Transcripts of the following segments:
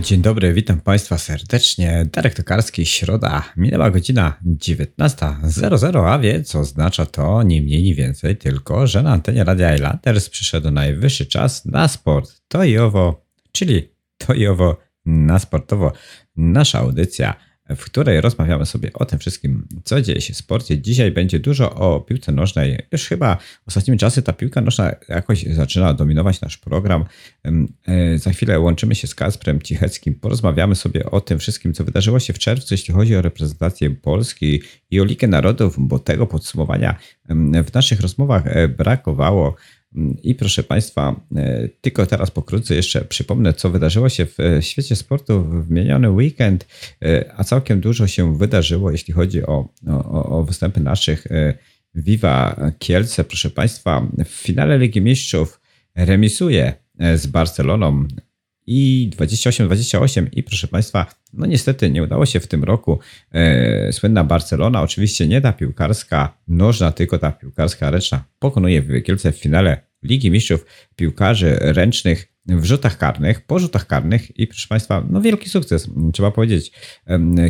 Dzień dobry, witam Państwa serdecznie. Darek Tokarski, środa, minęła godzina 19.00, a więc oznacza to nie mniej, nie więcej, tylko że na antenie Radia Islanders przyszedł najwyższy czas na sport. To i owo, czyli to i owo na sportowo. Nasza audycja w której rozmawiamy sobie o tym wszystkim, co dzieje się w sporcie. Dzisiaj będzie dużo o piłce nożnej. Już chyba ostatnimi czasy ta piłka nożna jakoś zaczyna dominować nasz program. E, za chwilę łączymy się z Kasprem Cicheckim, porozmawiamy sobie o tym wszystkim, co wydarzyło się w czerwcu, jeśli chodzi o reprezentację Polski i o Ligę Narodów, bo tego podsumowania w naszych rozmowach e, brakowało. I proszę Państwa, e, tylko teraz pokrótce jeszcze przypomnę, co wydarzyło się w e, świecie sportu w miniony weekend, e, a całkiem dużo się wydarzyło, jeśli chodzi o, o, o występy naszych. Viva Kielce, proszę Państwa, w finale Ligi Mistrzów remisuje z Barceloną i 28-28 i proszę Państwa, no niestety nie udało się w tym roku. E, słynna Barcelona, oczywiście nie ta piłkarska nożna, tylko ta piłkarska ręczna pokonuje w Kielce w finale Ligi Mistrzów piłkarzy ręcznych w rzutach karnych, po rzutach karnych i proszę Państwa, no wielki sukces, trzeba powiedzieć,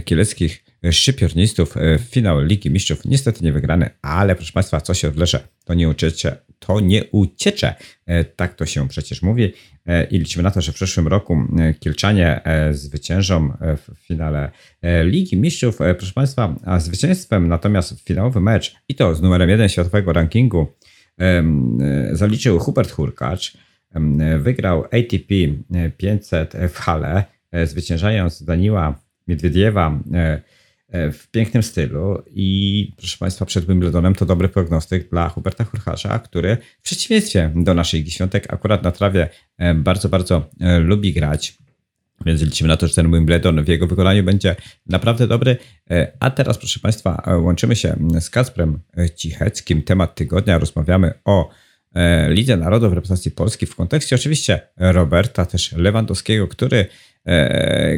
kieleckich szczypiornistów w finał Ligi Mistrzów. Niestety nie wygrany, ale proszę Państwa, co się odleże, to nie uciecze, to nie uciecze. E, tak to się przecież mówi e, i liczymy na to, że w przyszłym roku e, Kielczanie zwyciężą w finale Ligi Mistrzów. Proszę Państwa, a zwycięstwem natomiast finałowy mecz i to z numerem jeden światowego rankingu zaliczył Hubert Hurkacz. Wygrał ATP 500 w Hale, zwyciężając Daniła Miedwiediewa E, w pięknym stylu i proszę Państwa, przed Wimbledonem to dobry prognostyk dla Huberta Hurchasza, który w przeciwieństwie do naszej Igi akurat na trawie e, bardzo, bardzo e, lubi grać. Więc liczymy na to, że ten Wimbledon w jego wykonaniu będzie naprawdę dobry. A teraz, proszę Państwa, łączymy się z Kasprem Cicheckim. Temat tygodnia rozmawiamy o Lidze Narodów reprezentacji Polski w kontekście oczywiście Roberta też Lewandowskiego, który,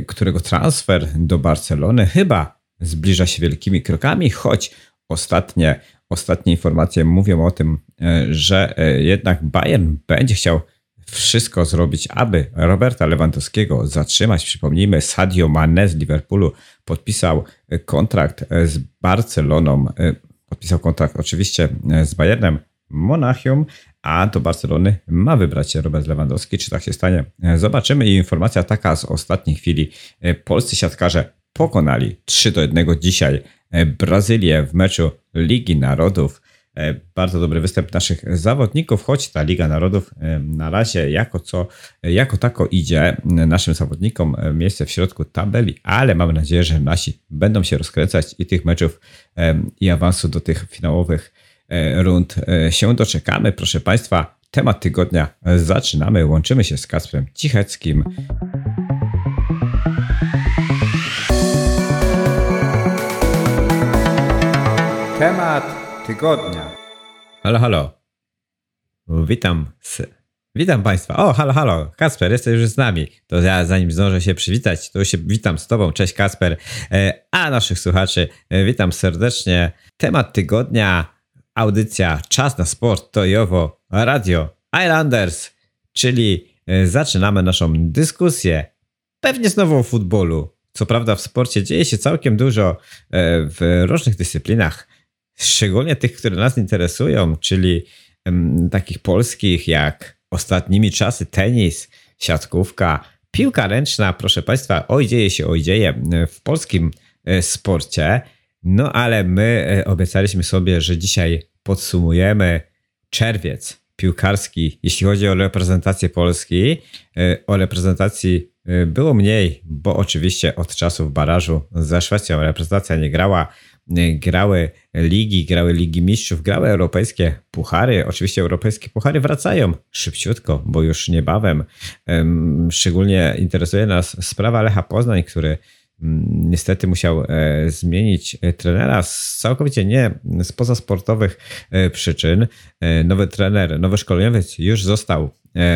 którego transfer do Barcelony chyba zbliża się wielkimi krokami, choć ostatnie, ostatnie informacje mówią o tym, e, że e, jednak Bayern będzie chciał wszystko zrobić, aby Roberta Lewandowskiego zatrzymać. Przypomnijmy, Sadio Mane z Liverpoolu podpisał kontrakt z Barceloną, e, podpisał kontrakt oczywiście z Bayernem Monachium, a do Barcelony ma wybrać się Robert Lewandowski. Czy tak się stanie? Zobaczymy. I informacja taka z ostatniej chwili. Polscy siatkarze pokonali 3 do 1 dzisiaj e, Brazylię w meczu Ligi Narodów. E, bardzo dobry występ naszych zawodników, choć ta Liga Narodów e, na razie jako co, jako tako idzie naszym zawodnikom miejsce w środku tabeli, ale mamy nadzieję, że nasi będą się rozkręcać i tych meczów i awansu do tych finałowych rund się doczekamy. Proszę Państwa, temat tygodnia zaczynamy. Łączymy się z Kasprem Cicheckim. Temat tygodnia. Halo, halo. Witam. Witam Państwa. O, halo, halo. Kasper, jesteś już z nami. To ja zanim zdążę się przywitać, to się witam z Tobą. Cześć Kasper. E, a naszych słuchaczy e, witam serdecznie. Temat tygodnia. Audycja Czas na Sport to Jowo Radio Islanders, czyli e, zaczynamy naszą dyskusję. Pewnie znowu o futbolu. Co prawda w sporcie dzieje się całkiem dużo w różnych dyscyplinach szczególnie tych, które nas interesują, czyli takich polskich jak ostatnimi czasy tenis, siatkówka, piłka ręczna, proszę Państwa, oj dzieje się, oj dzieje w polskim e, sporcie. No ale my e, obiecaliśmy sobie, że dzisiaj podsumujemy czerwiec piłkarski, jeśli chodzi o reprezentację Polski. E, o reprezentacji było mniej, bo oczywiście od czasów barażu ze Szwecją reprezentacja nie grała grały ligi, grały ligi mistrzów, grały europejskie puchary. Oczywiście europejskie puchary wracają szybciutko, bo już niebawem. Szczególnie interesuje nas sprawa Lecha Poznań, który mm, niestety musiał e, zmienić e, trenera z całkowicie nie z pozasportowych e, przyczyn. Nowy trener, nowy szkoleniowiec już został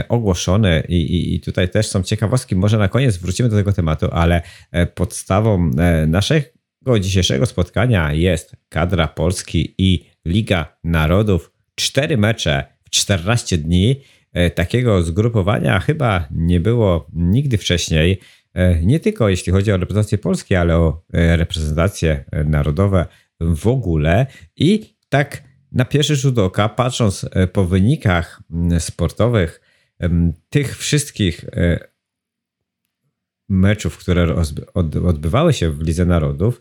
ogłoszony i, i, i, tutaj też są ciekawostki. Może na koniec wrócimy do tego tematu, ale podstawą naszych dzisiejszego spotkania jest kadra Polski i Liga Narodów. Cztery mecze w 14 dni. E, takiego zgrupowania chyba nie było nigdy wcześniej. nie tylko jeśli chodzi o reprezentację Polski, ale o reprezentacje narodowe w ogóle. I tak na pierwszy rzut oka, patrząc po wynikach sportowych tych wszystkich meczów, które odbywały się w Lidze Narodów,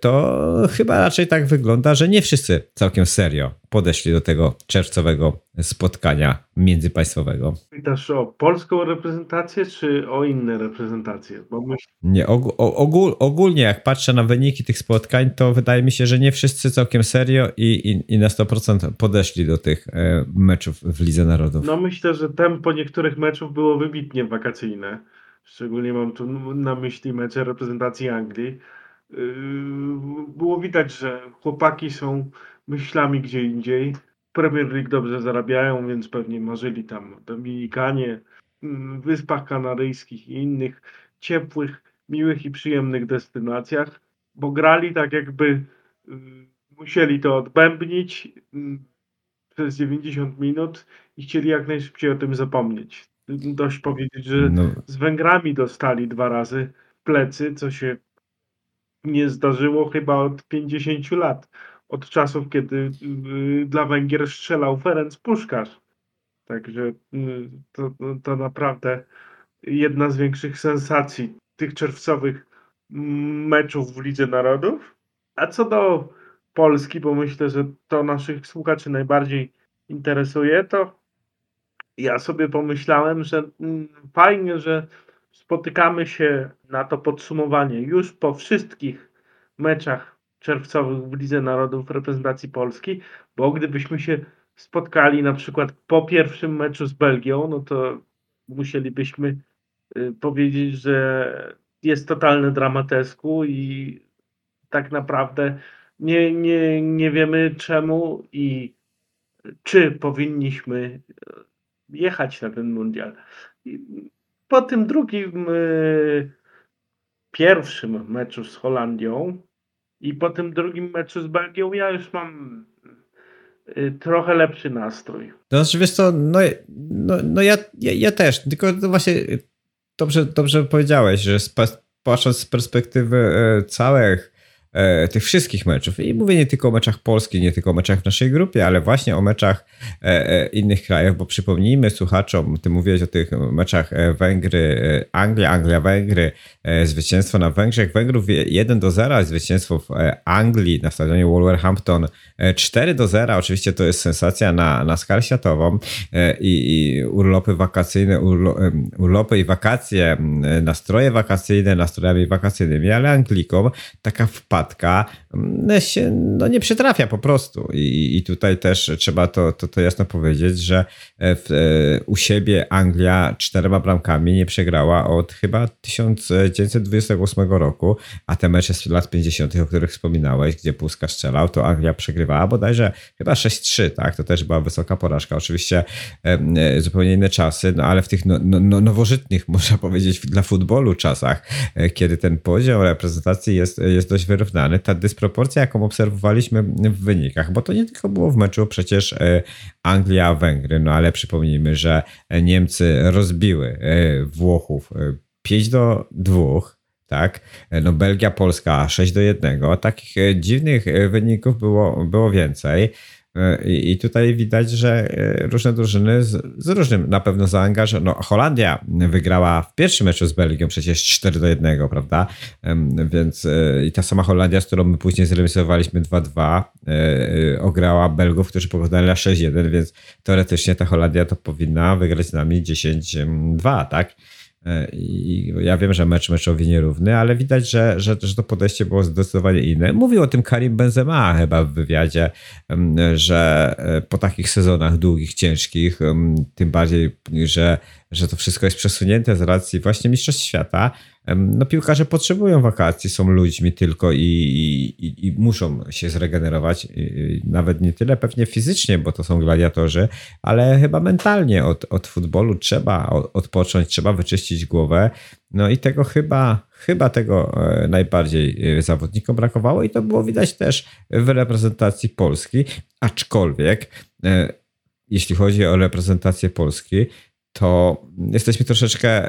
to chyba raczej tak wygląda, że nie wszyscy całkiem serio podeszli do tego czerwcowego spotkania międzypaństwowego. Pytasz o polską reprezentację, czy o inne reprezentacje? Bo myśl... Nie, ogól, ogólnie jak patrzę na wyniki tych spotkań, to wydaje mi się, że nie wszyscy całkiem serio i, i, i na 100% podeszli do tych e, meczów w Lidze Narodów. No myślę, że tempo niektórych meczów było wybitnie wakacyjne. Szczególnie mam tu na myśli mecze reprezentacji Anglii Yy, było widać, że chłopaki są myślami gdzie indziej. Premier League dobrze zarabiają, więc pewnie marzyli tam Dominikanie, mm, Wyspach Kanaryjskich i innych ciepłych, miłych i przyjemnych destynacjach, bo grali tak jakby yy, musieli to odbębnić yy, przez 90 minut i chcieli jak najszybciej o tym zapomnieć. Dość powiedzieć, że no. z Węgrami dostali dwa razy plecy, co się nie zdarzyło chyba od 50 lat. Od czasów, kiedy y, dla Węgier strzelał Ferenc Puszkarz. Także y, to, to naprawdę jedna z większych sensacji tych czerwcowych meczów w Lidze Narodów. A co do Polski, bo myślę, że to naszych słuchaczy najbardziej interesuje, to ja sobie pomyślałem, że mm, fajnie, że spotykamy się na to podsumowanie. Już po wszystkich meczach czerwcowych w Lidze Narodów reprezentacji Polski, bo gdybyśmy się spotkali na przykład po pierwszym meczu z Belgią, no to musielibyśmy y, powiedzieć, że jest totalne dramatesku i tak naprawdę nie, nie, nie wiemy czemu i czy powinniśmy jechać na ten mundial. Po tym drugim, y, pierwszym meczu z Holandią i po tym drugim meczu z Belgią ja już mam y, trochę lepszy nastrój. To znaczy, wiesz co, no, no, no ja, ja, ja też, tylko właśnie dobrze, dobrze powiedziałeś, że patrząc z perspektywy e, całych e, tych wszystkich meczów. I mówię nie tylko o meczach Polski, nie tylko o meczach w naszej grupie, ale właśnie o meczach e, e innych krajów, bo przypomnijmy słuchaczom, ty mówiłeś o tych meczach Węgry, Anglia, Anglia, Węgry, zwycięstwo na Węgrzech, Węgrów 1 do 0, zwycięstwo w Anglii na stadionie Wolverhampton 4 do 0. Oczywiście to jest sensacja na, na skalę światową i, i urlopy wakacyjne, urlo, urlopy i wakacje, nastroje wakacyjne, nastrojami wakacyjnymi, ale Anglikom taka wpadka wpadka mm, się no nie przytrafia po prostu. I, i tutaj też trzeba to, to, to jasno powiedzieć, że e, w, e, u siebie Anglia czterema bramkami nie przegrała od chyba 1928 roku, a te mecze z lat 50., o których wspominałeś, gdzie Puska strzelał, to Anglia przegrywała bodajże chyba 6-3, tak? To też była wysoka porażka. Oczywiście e, zupełnie inne czasy, no ale w tych no, no, no nowożytnych, można powiedzieć, dla futbolu czasach, kiedy ten poziom reprezentacji jest, jest dość wyrównany, ta dysproporcja, jaką obserwowaliśmy w wynikach, bo to nie tylko było w meczu przecież e, Anglia-Węgry, no ale przypomnijmy, że Niemcy rozbiły e, Włochów 5 e, do 2, tak? No Belgia, Polska 6 do 1. Takich dziwnych wyników było, było więcej. I tutaj widać, że e, różne drużyny z, z różnym na pewno zaangażowaniem. No, Holandia wygrała w pierwszym meczu z Belgią przecież 4 do 1, prawda? Więc e, i ta sama Holandia, z którą my później zremisowaliśmy 2-2, e, ograła Belgów, którzy pokonali 6-1, więc teoretycznie ta Holandia to powinna wygrać z nami 10-2, tak? E, I ja wiem, że mecz meczowi nierówny, ale widać, że, że, że to podejście było zdecydowanie inne. Mówił o tym Karim Benzema chyba w wywiadzie, że e, po takich sezonach długich, ciężkich, tym bardziej, że że to wszystko jest przesunięte z racji właśnie Mistrzostw Świata. No piłkarze potrzebują wakacji, są ludźmi tylko i, i, i muszą się zregenerować, nawet nie tyle pewnie fizycznie, bo to są gladiatorzy, ale chyba mentalnie od, od futbolu trzeba odpocząć, trzeba wyczyścić głowę. No i tego chyba, chyba tego e, najbardziej e, zawodnikom brakowało i to było widać też w reprezentacji Polski, aczkolwiek e, jeśli chodzi o reprezentację Polski, to jesteśmy troszeczkę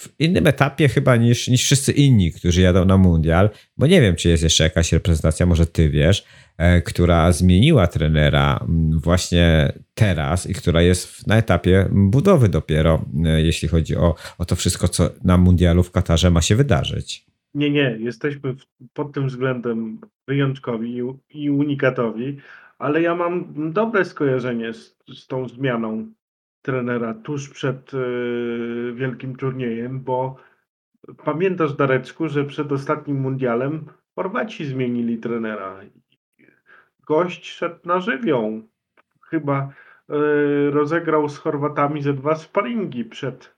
w innym etapie chyba niż, niż wszyscy inni, którzy jadą na mundial, bo nie wiem, czy jest jeszcze jakaś reprezentacja, może ty wiesz, e, która zmieniła trenera właśnie teraz i która jest na etapie budowy dopiero, e, jeśli chodzi o, o to wszystko, co na mundialu w Katarze ma się wydarzyć. Nie, nie, jesteśmy w, pod tym względem wyjątkowi i, i unikatowi, ale ja mam dobre skojarzenie z, z tą zmianą trenera tuż przed e, wielkim turniejem, bo pamiętasz, Dareczku, że przed ostatnim mundialem Chorwaci zmienili trenera. Gość szedł na żywioł. Chyba e, rozegrał z Chorwatami ze dwa sparingi przed,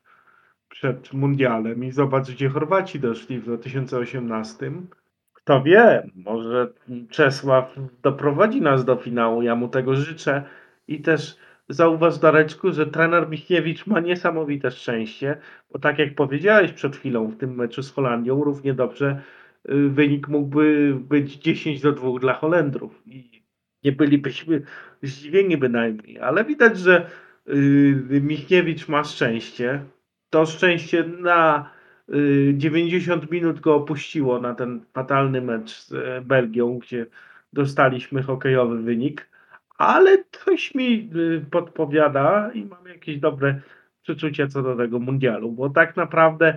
przed mundialem i zobacz, gdzie Chorwaci doszli w 2018. Kto wie, może Czesław doprowadzi nas do finału, ja mu tego życzę i też zauważ, Dareczku, że trener Michniewicz ma niesamowite szczęście, bo tak jak powiedziałeś przed chwilą w tym meczu z Holandią, równie dobrze y, wynik mógłby być 10 do 2 dla Holendrów. I nie bylibyśmy zdziwieni bynajmniej, ale widać, że y, Michniewicz ma szczęście. To szczęście na 90 y, minut go opuściło na ten fatalny mecz z e, Belgią, gdzie dostaliśmy hokejowy wynik ale coś mi y, podpowiada i mam jakieś dobre przeczucie co do tego mundialu, bo tak naprawdę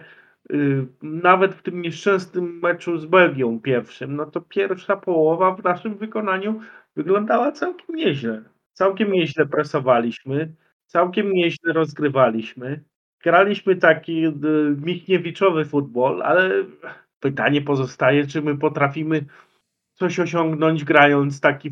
y, nawet w tym nieszczęsnym meczu z Belgią pierwszym, no to pierwsza połowa w naszym wykonaniu wyglądała całkiem nieźle. Całkiem nieźle presowaliśmy, całkiem nieźle rozgrywaliśmy. Graliśmy taki y, Michniewiczowy futbol, ale pytanie pozostaje, czy my potrafimy coś osiągnąć grając taki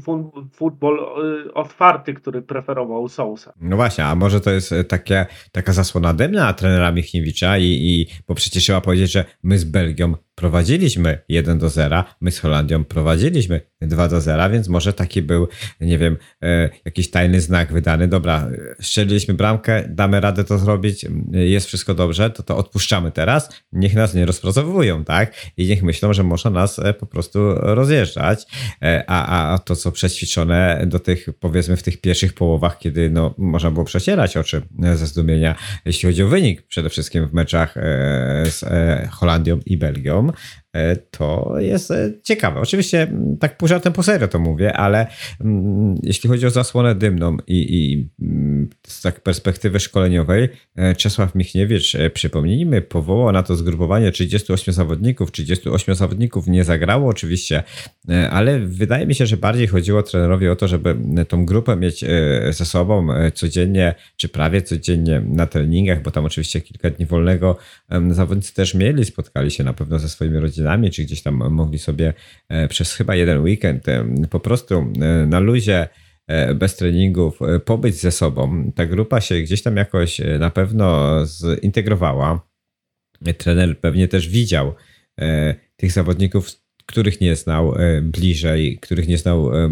futbol y, otwarty, który preferował Sousa. No właśnie, a może to jest e, takie, taka zasłona dymna trenera Michniewicza i, i bo przecież trzeba powiedzieć, że my z Belgią prowadziliśmy 1 do 0, my z Holandią prowadziliśmy 2 do 0, więc może taki był, nie wiem, e, jakiś tajny znak wydany. Dobra, strzeliliśmy bramkę, damy radę to zrobić, jest wszystko dobrze, to to odpuszczamy teraz, niech nas nie rozpracowują, tak? I niech myślą, że można nas e, po prostu rozjeżdżać, e, a, a to, co przećwiczone do tych, powiedzmy, w tych pierwszych połowach, kiedy no, można było przecierać oczy ze zdumienia, jeśli chodzi o wynik, przede wszystkim w meczach z Holandią i Belgią, E, to jest e, ciekawe. Oczywiście tak pół żartem, po serio to mówię, ale jeśli chodzi o zasłonę dymną i, i z tak perspektywy szkoleniowej, e, Czesław Michniewicz, przypomnijmy, powołał na to zgrupowanie 38 zawodników. 38 zawodników nie zagrało oczywiście, ale wydaje mi się, że bardziej chodziło trenerowi o to, żeby tą grupę mieć ze sobą codziennie, czy prawie codziennie na treningach, bo tam oczywiście kilka dni wolnego zawodnicy też mieli, spotkali się na pewno ze swoimi rodzinami, czy gdzieś tam mogli sobie e, przez chyba jeden weekend e, po prostu e, na luzie bez treningów pobyć ze sobą. Ta grupa się gdzieś tam jakoś na pewno zintegrowała. Trener pewnie też widział tych zawodników których nie znał e, bliżej, których nie znał e,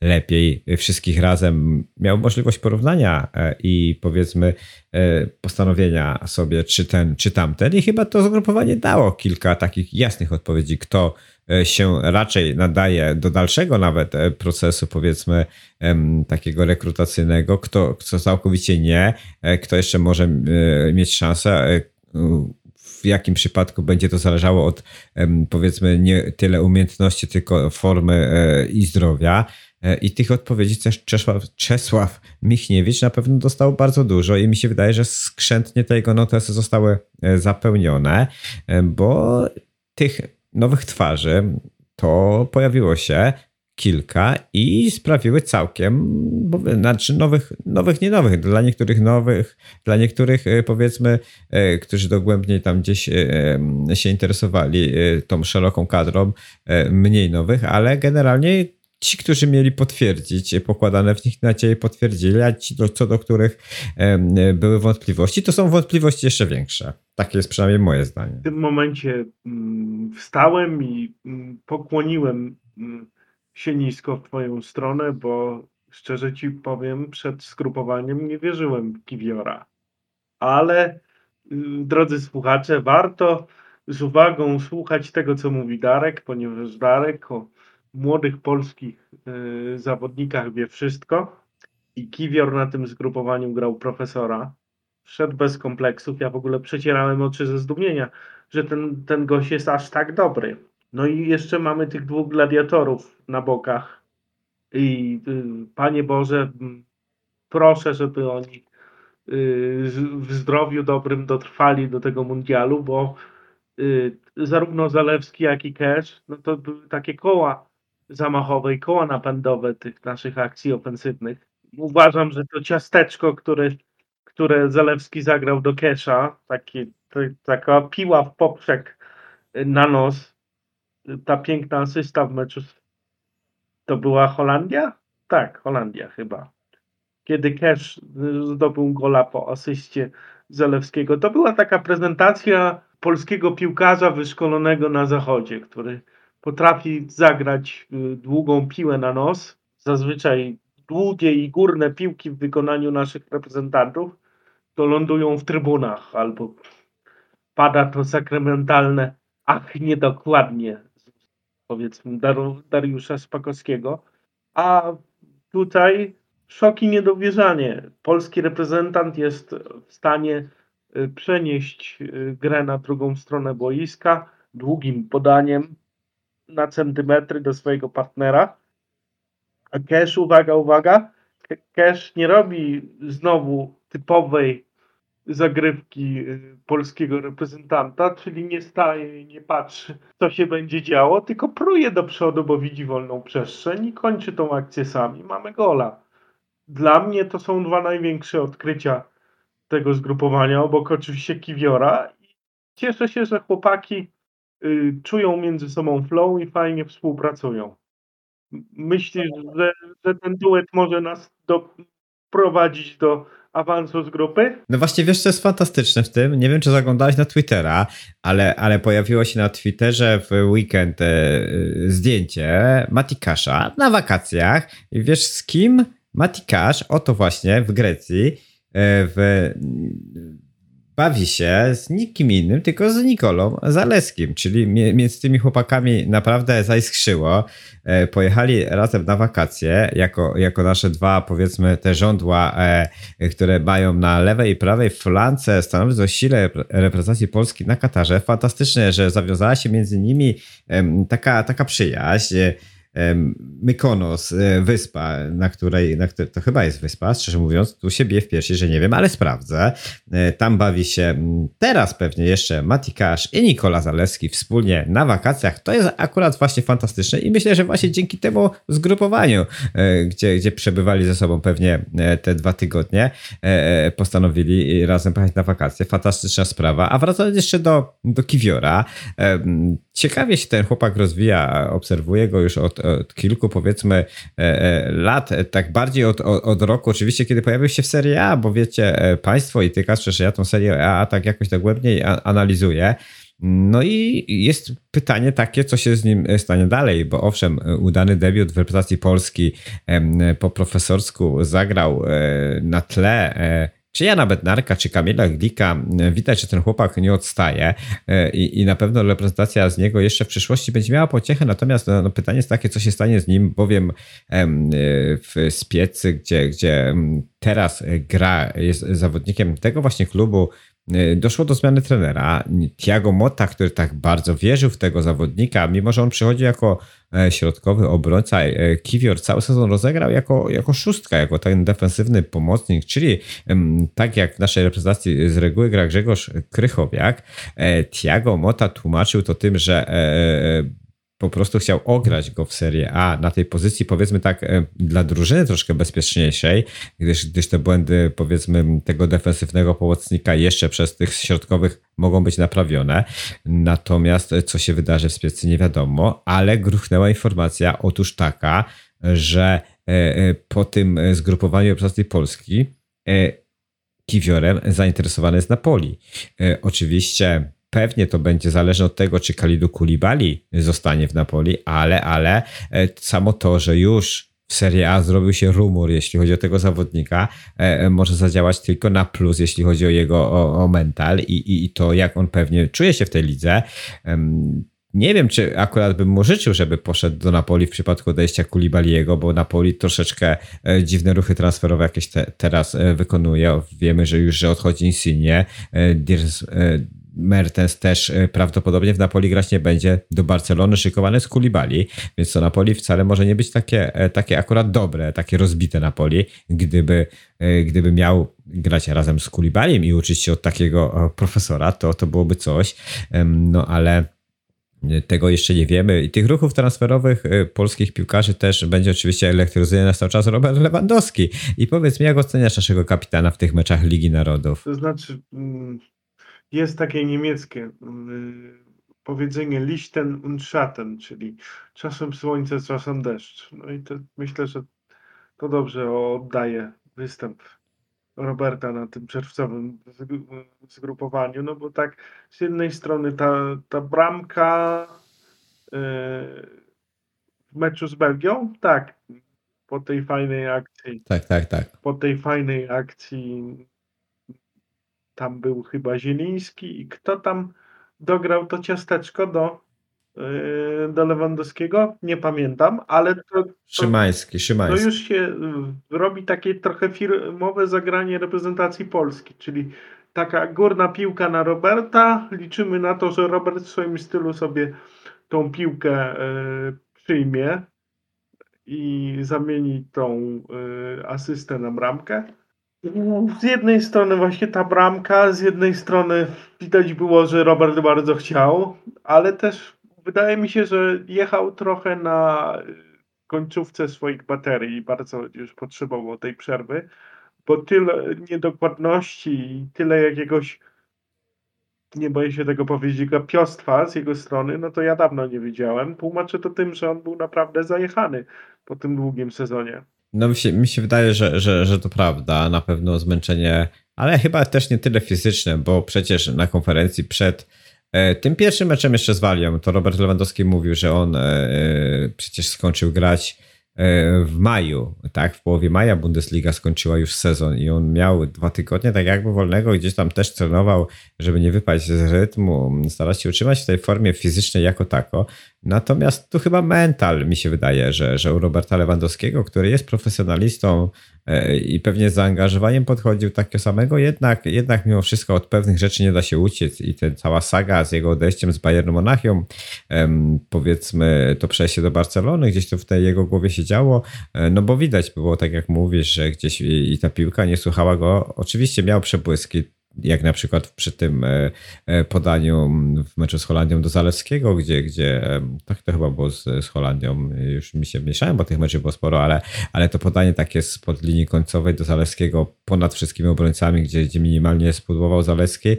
lepiej, wszystkich razem, miał możliwość porównania e, i powiedzmy postanowienia sobie, czy ten, czy tamten. I chyba to zgrupowanie dało kilka takich jasnych odpowiedzi, kto się raczej nadaje do dalszego nawet procesu, powiedzmy, takiego rekrutacyjnego, kto, kto całkowicie nie, kto jeszcze może mieć szansę w jakim przypadku będzie to zależało od powiedzmy nie tyle umiejętności, tylko formy e, i zdrowia. E, I tych odpowiedzi też Czesław, Czesław Michniewicz na pewno dostał bardzo dużo i mi się wydaje, że skrzętnie te jego notesy zostały e, zapełnione, bo tych nowych twarzy to pojawiło się kilka i sprawiły całkiem, bo, znaczy nowych, nowych, nie nowych, dla niektórych nowych, dla niektórych e, powiedzmy, e, którzy dogłębniej tam gdzieś e, się interesowali tą szeroką kadrą, mniej nowych, ale generalnie ci, którzy mieli potwierdzić, pokładane w nich nadzieje potwierdzili, a ci, co do których były wątpliwości, to są wątpliwości jeszcze większe. Takie jest przynajmniej moje zdanie. W tym momencie mm, wstałem i mm, pokłoniłem mm, się nisko w twoją stronę, bo szczerze ci powiem, przed skrupowaniem nie wierzyłem w Kiwiora. Ale y, drodzy słuchacze, warto z uwagą słuchać tego, co mówi Darek, ponieważ Darek o młodych polskich y, zawodnikach wie wszystko i Kiwior na tym zgrupowaniu grał profesora wszedł bez kompleksów. Ja w ogóle przecierałem oczy ze zdumienia, że ten, ten gość jest aż tak dobry. No i jeszcze mamy tych dwóch gladiatorów na bokach. I y, Panie Boże, proszę, żeby oni y, w zdrowiu dobrym dotrwali do tego mundialu, bo y, zarówno Zalewski, jak i Cash, no to były takie koła zamachowe i koła napędowe tych naszych akcji ofensywnych. Uważam, że to ciasteczko, które, które Zalewski zagrał do Kesha, takie, to, taka piła w poprzek na nos, ta piękna asysta w meczu, to była Holandia? Tak, Holandia chyba. Kiedy Cash y, zdobył gola po asyście Zalewskiego. To była taka prezentacja polskiego piłkarza wyszkolonego na zachodzie, który potrafi zagrać y, długą piłę na nos. Zazwyczaj długie i górne piłki w wykonaniu naszych reprezentantów to lądują w trybunach albo pada to sakramentalne ach, niedokładnie powiedzmy Dariusza Spakowskiego. A tutaj szok i niedowierzanie. Polski reprezentant jest w stanie y, przenieść y, grę na drugą stronę boiska długim podaniem na centymetry do swojego partnera. A Cash, uwaga, uwaga, Cash nie robi znowu typowej zagrywki y, polskiego reprezentanta, czyli nie staje i nie patrzy, co się będzie działo, tylko pruje do przodu, bo widzi wolną przestrzeń i kończy tą akcję sami. Mamy gola. Dla mnie to są dwa największe odkrycia tego zgrupowania, obok oczywiście Kiwiora. Cieszę się, że chłopaki y, czują między sobą flow i fajnie współpracują. Myślisz, że, że ten duet może nas doprowadzić do awansu z grupy? No właśnie, wiesz, co jest fantastyczne w tym? Nie wiem, czy zaglądałeś na Twittera, ale, ale pojawiło się na Twitterze w weekend e, zdjęcie Matikasza na wakacjach. I wiesz z kim? Matikasz, oto właśnie w Grecji, e, w, bawi się z nikim innym, tylko z Nikolą Zaleskim, czyli między tymi chłopakami naprawdę zaiskrzyło. E, Pojechali razem na wakacje, jako, jako nasze dwa, powiedzmy, te żądła, e, które mają na lewej i prawej flance stanowić o sile repre- reprezentacji Polski na Katarze. Fantastyczne, że zawiązała się między nimi taka, taka przyjaźń. Mykonos, e, wyspa, na której, na której, to chyba jest wyspa, szczerze mówiąc, tu się bije w piersi, że nie wiem, ale sprawdzę. E, Tam bawi się teraz pewnie jeszcze Matikasz i Nikola Zalewski wspólnie na wakacjach. To jest akurat właśnie fantastyczne i myślę, że właśnie dzięki temu zgrupowaniu, e, gdzie, gdzie przebywali ze sobą pewnie te dwa tygodnie, postanowili razem pojechać na wakacje. Fantastyczna sprawa. A wracając jeszcze do, do Kiwiora, ciekawie się ten chłopak rozwija, obserwuję go już od, od kilku powiedzmy e, e, lat, tak bardziej od, od, od roku, oczywiście kiedy pojawił się w Serie A, bo wiecie, e, państwo i ty Kasprze, że ja tą Serię A tak jakoś dogłębniej a- analizuję. No i jest pytanie takie, co się z nim stanie dalej, bo owszem, udany debiut w reprezentacji Polski po profesorsku zagrał na tle czy Jana Bednarka, czy Kamila Glika. Widać, że ten chłopak nie odstaje e, i, i na pewno reprezentacja z niego jeszcze w przyszłości będzie miała pociechę, natomiast no, no, pytanie jest takie, co się stanie z nim, bowiem em, e, w Spiecy, gdzie, gdzie em, teraz e, gra, jest zawodnikiem tego właśnie klubu, e, doszło do zmiany trenera. Thiago Motta, który tak bardzo wierzył w tego zawodnika, mimo że on przychodzi jako e, środkowy obrońca, e, Kiwior cały sezon rozegrał jako, jako szóstka, jako ten defensywny pomocnik, czyli tak jak w naszej reprezentacji z reguły gra Grzegorz Krychowiak, e, Thiago Motta tłumaczył to tym, że e, po prostu chciał ograć go w Serie A na tej pozycji, powiedzmy tak, e, dla drużyny troszkę bezpieczniejszej, gdyż, gdyż te błędy, powiedzmy, tego defensywnego pomocnika jeszcze przez tych środkowych mogą być naprawione. Natomiast e, co się wydarzy w Spiecy nie wiadomo, ale gruchnęła informacja otóż taka, że e, po tym zgrupowaniu reprezentacji Polski Kiwiorem zainteresowany jest Napoli. Oczywiście pewnie to będzie zależne od tego, czy Kalidu Kulibali zostanie w Napoli, ale, ale e, samo to, że już w Serie A zrobił się rumor, jeśli chodzi o tego zawodnika, e, może zadziałać tylko na plus, jeśli chodzi o jego o, o mental i, i, i to, jak on pewnie czuje się w tej lidze. Nie wiem, czy akurat bym mu życzył, żeby poszedł do Napoli w przypadku odejścia Kulibaliego, bo Napoli troszeczkę e, dziwne ruchy transferowe jakieś te, teraz e, wykonuje. Wiemy, że już że odchodzi Insigne, e, Mertens też prawdopodobnie w Napoli grać nie będzie. Do Barcelony szykowany z Kulibali, więc to Napoli wcale może nie być takie, takie akurat dobre, takie rozbite Napoli, gdyby, gdyby miał grać razem z Kulibaliem i uczyć się od takiego profesora, to, to byłoby coś. No ale tego jeszcze nie wiemy. I tych ruchów transferowych polskich piłkarzy też będzie oczywiście elektryzuje nas cały czas Robert Lewandowski. I powiedz mi, jak oceniasz naszego kapitana w tych meczach Ligi Narodów? To znaczy, mm, jest takie niemieckie y, powiedzenie lichten und Schatten, czyli czasem słońce, czasem deszcz. No i to myślę, że to dobrze oddaje występ Roberta na tym czerwcowym zgrupowaniu, no bo tak z jednej strony ta, ta bramka yy, w meczu z Belgią, tak, po tej fajnej akcji. Tak, tak, tak. Po tej fajnej akcji tam był chyba Zieliński i kto tam dograł to ciasteczko do Yy, do Lewandowskiego? Nie pamiętam, ale to, to, Szymański, Szymański. to już się y, robi takie trochę firmowe zagranie reprezentacji Polski, czyli taka górna piłka na Roberta. Liczymy na to, że Robert w swoim stylu sobie tą piłkę y, przyjmie i zamieni tą y, asystę na bramkę. Z jednej strony właśnie ta bramka, z jednej strony widać było, że Robert bardzo chciał, ale też wydaje mi się, że jechał trochę na końcówce swoich baterii i bardzo już potrzebował tej przerwy, bo tyle niedokładności i tyle jakiegoś, nie boję się tego powiedzieć, gapiostwa z jego strony, no to ja dawno nie widziałem. Tłumaczę to tym, że on był naprawdę zajechany po tym długim sezonie. No mi się, mi się wydaje, że, że, że to prawda, na pewno zmęczenie, ale chyba też nie tyle fizyczne, bo przecież na konferencji przed E, tym pierwszym meczem jeszcze z Walią, to Robert Lewandowski mówił, że on e, e, przecież skończył grać w maju, tak, w połowie maja Bundesliga skończyła już sezon i on miał dwa tygodnie tak jakby wolnego, gdzieś tam też trenował, żeby nie wypaść z rytmu, starać się utrzymać w tej formie fizycznej jako tako. Natomiast tu chyba mental mi się wydaje, że, że u Roberta Lewandowskiego, który jest profesjonalistą e, i pewnie z zaangażowaniem podchodził takiego samego, jednak, jednak mimo wszystko od pewnych rzeczy nie da się uciec i ta cała saga z jego odejściem z Bayernu Monachium, powiedzmy to przejście do Barcelony, gdzieś to w tej jego głowie się działo, e, no bo widać było, tak jak mówisz, że gdzieś i ta piłka nie słuchała go. Oczywiście miał przebłyski, jak na przykład przy tym e, e, podaniu w meczu z Holandią do Zalewskiego, gdzie, gdzie e, tak to chyba było z, z Holandią, już mi się mieszałem, bo tych meczów było sporo, ale, ale to podanie takie spod linii końcowej do Zalewskiego ponad wszystkimi obrońcami, gdzie, gdzie minimalnie spudłował Zalewski,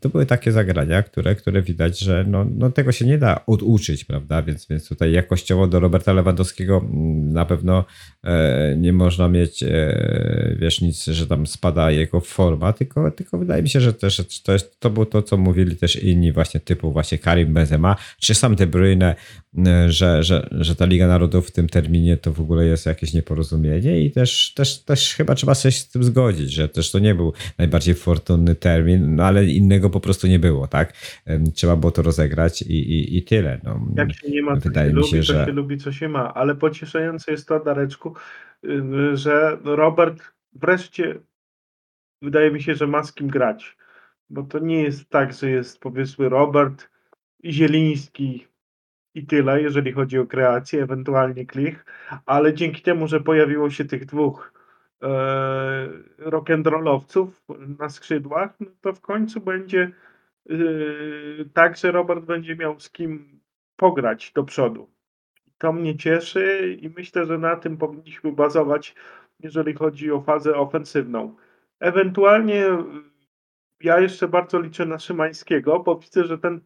to były takie zagrania, które, które widać, że no, no tego się nie da oduczyć, prawda, więc, więc tutaj jakościowo do Roberta Lewandowskiego na pewno nie można mieć, wiesz, nic, że tam spada jego forma, tylko tylko wydaje mi się, że też to, jest, to było to, co mówili też inni właśnie typu właśnie Karim Benzema, czy sam De Bruyne, że, że, że ta Liga Narodów w tym terminie to w ogóle jest jakieś nieporozumienie i też, też, też chyba trzeba się z tym zgodzić, że też to nie był najbardziej fortunny termin, no ale innego po prostu nie było, tak? Trzeba było to rozegrać i, i, i tyle. No, Jak się nie ma, wydaje mi się, lubi, że... to się lubi, co się ma, ale pocieszające jest to, Dareczku, y, że Robert wreszcie wydaje mi się, że ma z kim grać. Bo to nie jest tak, że jest powiedzmy Robert Zieliński i tyle, jeżeli chodzi o kreację, ewentualnie Klich, ale dzięki temu, że pojawiło się tych dwóch e, rock'n'rollowców na skrzydłach, no to w końcu będzie e, tak, że Robert będzie miał z kim pograć do przodu. To mnie cieszy i myślę, że na tym powinniśmy bazować, jeżeli chodzi o fazę ofensywną. Ewentualnie ja jeszcze bardzo liczę na Szymańskiego, bo widzę, że ten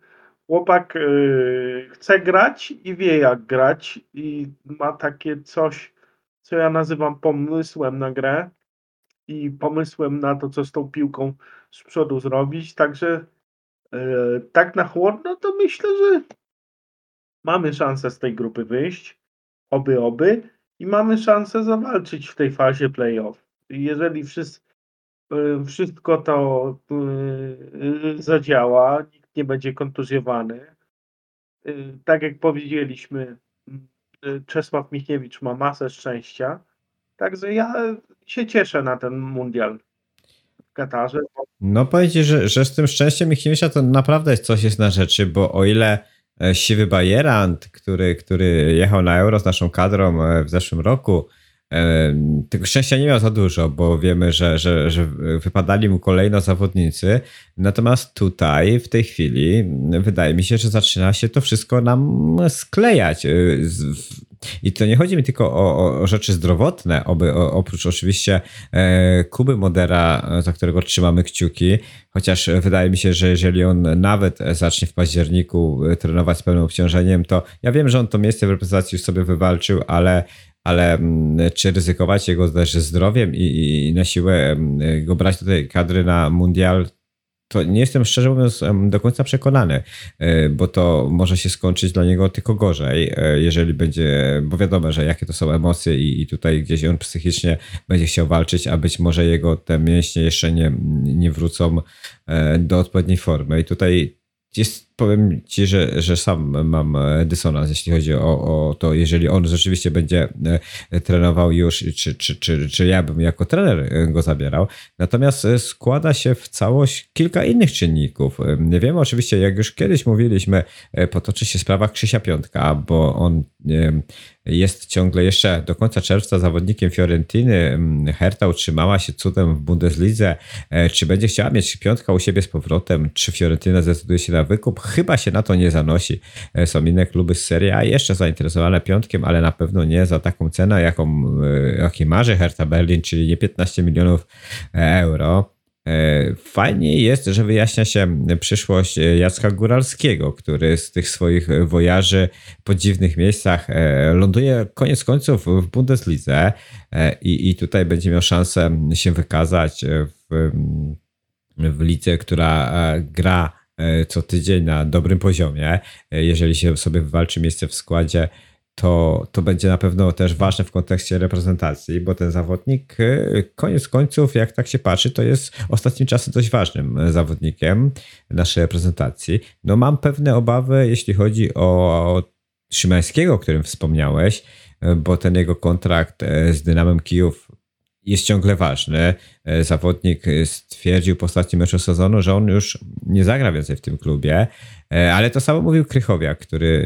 chłopak y, chce grać i wie jak grać i ma takie coś, co ja nazywam pomysłem na grę i pomysłem na to, co z tą piłką z przodu zrobić. Także y, tak na chłodno to myślę, że mamy szansę z tej grupy wyjść, oby, oby i mamy szansę zawalczyć w tej fazie playoff. Jeżeli wszyscy Y, wszystko to y, zadziała, nikt nie będzie kontuzjowany, y, tak jak powiedzieliśmy, y, Czesław Michniewicz ma masę szczęścia. Także ja się cieszę na ten mundial w Katarze. No powiedzieć, że, że z tym szczęściem Michniewicza to naprawdę coś jest na rzeczy, bo o ile siwy Bajerant, który, który jechał na Euro z naszą kadrą e, w zeszłym roku, e, tego szczęścia nie miał za dużo, bo wiemy, że, że, że wypadali mu kolejno zawodnicy. Natomiast tutaj, w tej chwili, wydaje mi się, że zaczyna się to wszystko nam sklejać. I to nie chodzi mi tylko o, o rzeczy zdrowotne, oby, o, oprócz oczywiście e, Kuby Modera, za którego trzymamy kciuki, chociaż wydaje mi się, że jeżeli on nawet zacznie w październiku e, trenować z pełnym obciążeniem, to ja wiem, że on to miejsce w reprezentacji już sobie wywalczył, ale ale mm, czy ryzykować jego też zdrowiem i, i na siłę mm, go brać do tej kadry na mundial, to nie jestem szczerze mówiąc do końca przekonany, e, bo to może się skończyć dla niego tylko gorzej, e, jeżeli będzie, bo wiadomo, że jakie to są emocje i, i tutaj gdzieś on psychicznie będzie chciał walczyć, a być może jego te mięśnie jeszcze nie, nie wrócą e, do odpowiedniej formy. I tutaj jest, powiem ci, że, że sam mam dysonans, jeśli chodzi o, o to, jeżeli on rzeczywiście będzie e, trenował już, czy, czy, czy, czy ja bym jako trener go zabierał. Natomiast e, składa się w całość kilka innych czynników. Nie wiem, oczywiście, jak już kiedyś mówiliśmy, e, potoczy się sprawa Krzysia Piątka, bo on jest ciągle jeszcze do końca czerwca zawodnikiem Fiorentiny. Herta utrzymała się cudem w Bundeslidze. Czy będzie chciała mieć piątka u siebie z powrotem? Czy Fiorentina zdecyduje się na wykup? Chyba się na to nie zanosi. E, są inne kluby z Serie A jeszcze zainteresowane piątkiem, ale na pewno nie za taką cenę, jaką, e, jakiej marzy Hertha Berlin, czyli nie 15 milionów e, euro. Fajnie jest, że wyjaśnia się przyszłość Jacka Góralskiego, który z tych swoich wojaży po dziwnych miejscach ląduje koniec końców w Bundeslidze i, i tutaj będzie miał szansę się wykazać w, w lidze, która gra co tydzień na dobrym poziomie. E, jeżeli się sobie wywalczy miejsce w składzie, to, to będzie na pewno też ważne w kontekście reprezentacji, bo ten zawodnik, e, koniec końców, jak tak się patrzy, to jest ostatnim czasem dość ważnym zawodnikiem naszej reprezentacji. No mam pewne obawy, jeśli chodzi o Szymańskiego, o którym wspomniałeś, bo ten jego kontrakt z Dynamem Kijów jest ciągle ważny. E, zawodnik e, stwierdził po ostatnim meczu sezonu, że on już nie zagra więcej w tym klubie, e, ale to samo mówił Krychowiak, który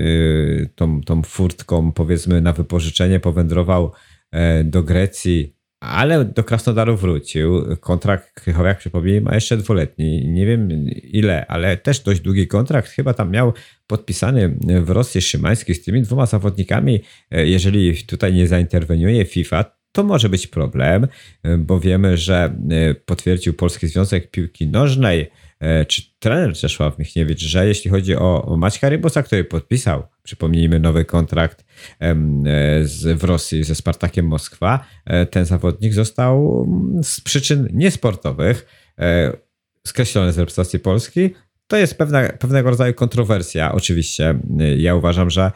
tą, tą furtką powiedzmy na wypożyczenie powędrował do Grecji, ale do Krasnodaru wrócił. Kontrakt Krychowiak, przypomnij, ma jeszcze dwuletni. Nie wiem ile, ale też dość długi kontrakt. Chyba tam miał podpisany w Rosji Szymański z tymi dwoma zawodnikami. Jeżeli tutaj nie zainterweniuje FIFA, to może być problem, e, bo wiemy, że e, potwierdził Polski Związek Piłki Nożnej, e, czy trener Czesław Michniewicz, że jeśli chodzi o Maćka Rybosa, który podpisał, przypomnijmy, nowy kontrakt z, w Rosji ze Spartakiem Moskwa, ten zawodnik został z przyczyn niesportowych skreślony z reprezentacji Polski. To jest pewna, pewnego rodzaju kontrowersja, oczywiście. Ja uważam, że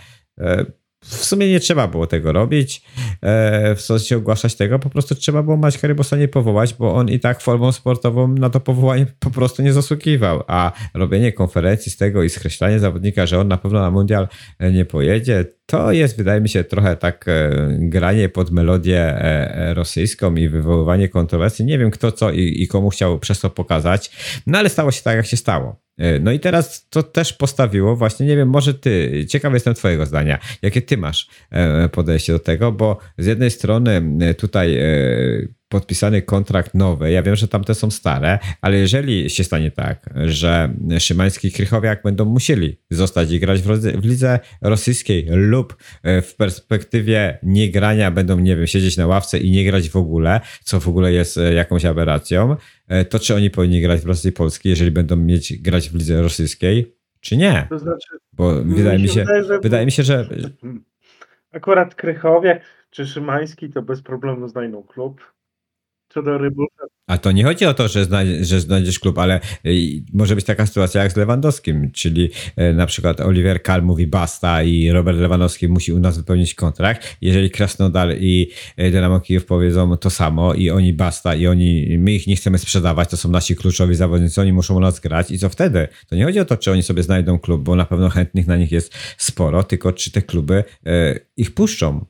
w sumie nie trzeba było tego robić, e, w sensie ogłaszać tego, po prostu trzeba było Mać Rybosa nie powołać, bo on i tak formą sportową na to powołanie po prostu nie zasługiwał, a robienie konferencji z tego i skreślanie zawodnika, że on na pewno na mundial nie pojedzie, to jest, wydaje mi się, trochę tak e, granie pod melodię e, rosyjską i wywoływanie kontrowersji. Nie wiem kto co i, i komu chciał przez to pokazać, no ale stało się tak, jak się stało. E, no i teraz to też postawiło właśnie, nie wiem, może ty, ciekawy jestem twojego zdania, jakie ty masz e, podejście do tego, bo z jednej strony e, tutaj podpisany kontrakt nowy. Ja wiem, że tamte są stare, ale jeżeli się stanie tak, że Szymański i Krychowiak będą musieli zostać i grać w, w lidze rosyjskiej lub w perspektywie niegrania będą, nie wiem, siedzieć na ławce i nie grać w ogóle, co w ogóle jest jakąś aberracją, E, to czy oni powinni grać w Rosji Polskiej, jeżeli będą mieć grać w lidze rosyjskiej, czy nie? To znaczy, Bo wydaje mi się, wydaje, że... wydaje mi się, że... Akurat Krychowiak czy Szymański to bez problemu znajdą klub. Co do Rybusa A to nie chodzi o to, że, znajdzie, że znajdziesz klub, ale y, może być taka sytuacja jak z Lewandowskim, czyli y, na przykład Oliver Kahl mówi basta i Robert Lewandowski musi u nas wypełnić kontrakt. Jeżeli Krasnodar i y, Dynamo Kijów powiedzą to samo i oni basta i oni, my ich nie chcemy sprzedawać, to są nasi kluczowi zawodnicy, oni muszą u nas grać i co wtedy? To nie chodzi o to, czy oni sobie znajdą klub, bo na pewno chętnych na nich jest sporo, tylko czy te kluby ich puszczą.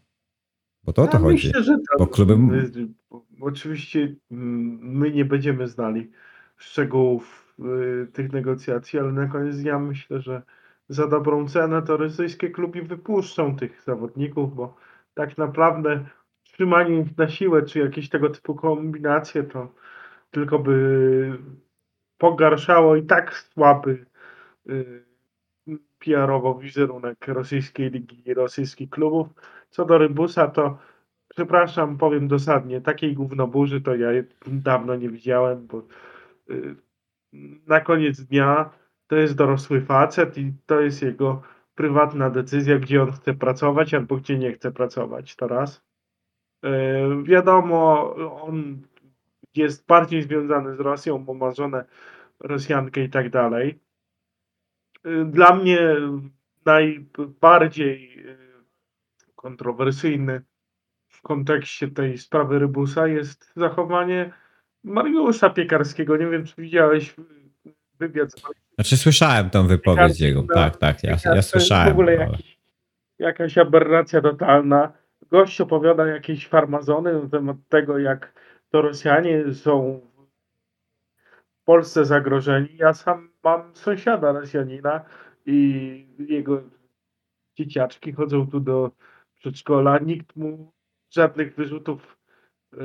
Bo to o to Ja chodzi. myślę, że tak. Bo kluby Oczywiście mm, my nie będziemy znali szczegółów y, tych negocjacji, ale na koniec dnia myślę, że za dobrą cenę to rosyjskie kluby wypuszczą tych zawodników, bo tak naprawdę trzymanie ich na siłę, czy jakieś tego typu kombinacje, to tylko by pogarszało i tak słaby y, PR-owo wizerunek rosyjskiej ligi i rosyjskich klubów. Co do Rybusa, to przepraszam, powiem dosadnie, takiej gównoburzy to ja dawno nie widziałem, bo y, na koniec dnia to jest dorosły facet i to jest jego prywatna decyzja, gdzie on chce pracować albo gdzie nie chce pracować. To raz. Y, wiadomo, on jest bardziej związany z Rosją, bo ma żonę Rosjankę i tak dalej. Y, Dla mnie najbardziej kontrowersyjny kontekście tej sprawy Rybusa jest zachowanie Mariusza Piekarskiego. Nie wiem, czy widziałeś wywiad z Znaczy słyszałem tą wypowiedź jego. Tak, tak, ja, ja słyszałem. W ogóle jakiś, jakaś aberracja totalna. Gość opowiada jakieś farmazony na temat tego, jak to Rosjanie są w Polsce zagrożeni. Ja sam mam sąsiada Rosjanina i jego dzieciaczki chodzą tu do przedszkola. Nikt mu żadnych wyrzutów y,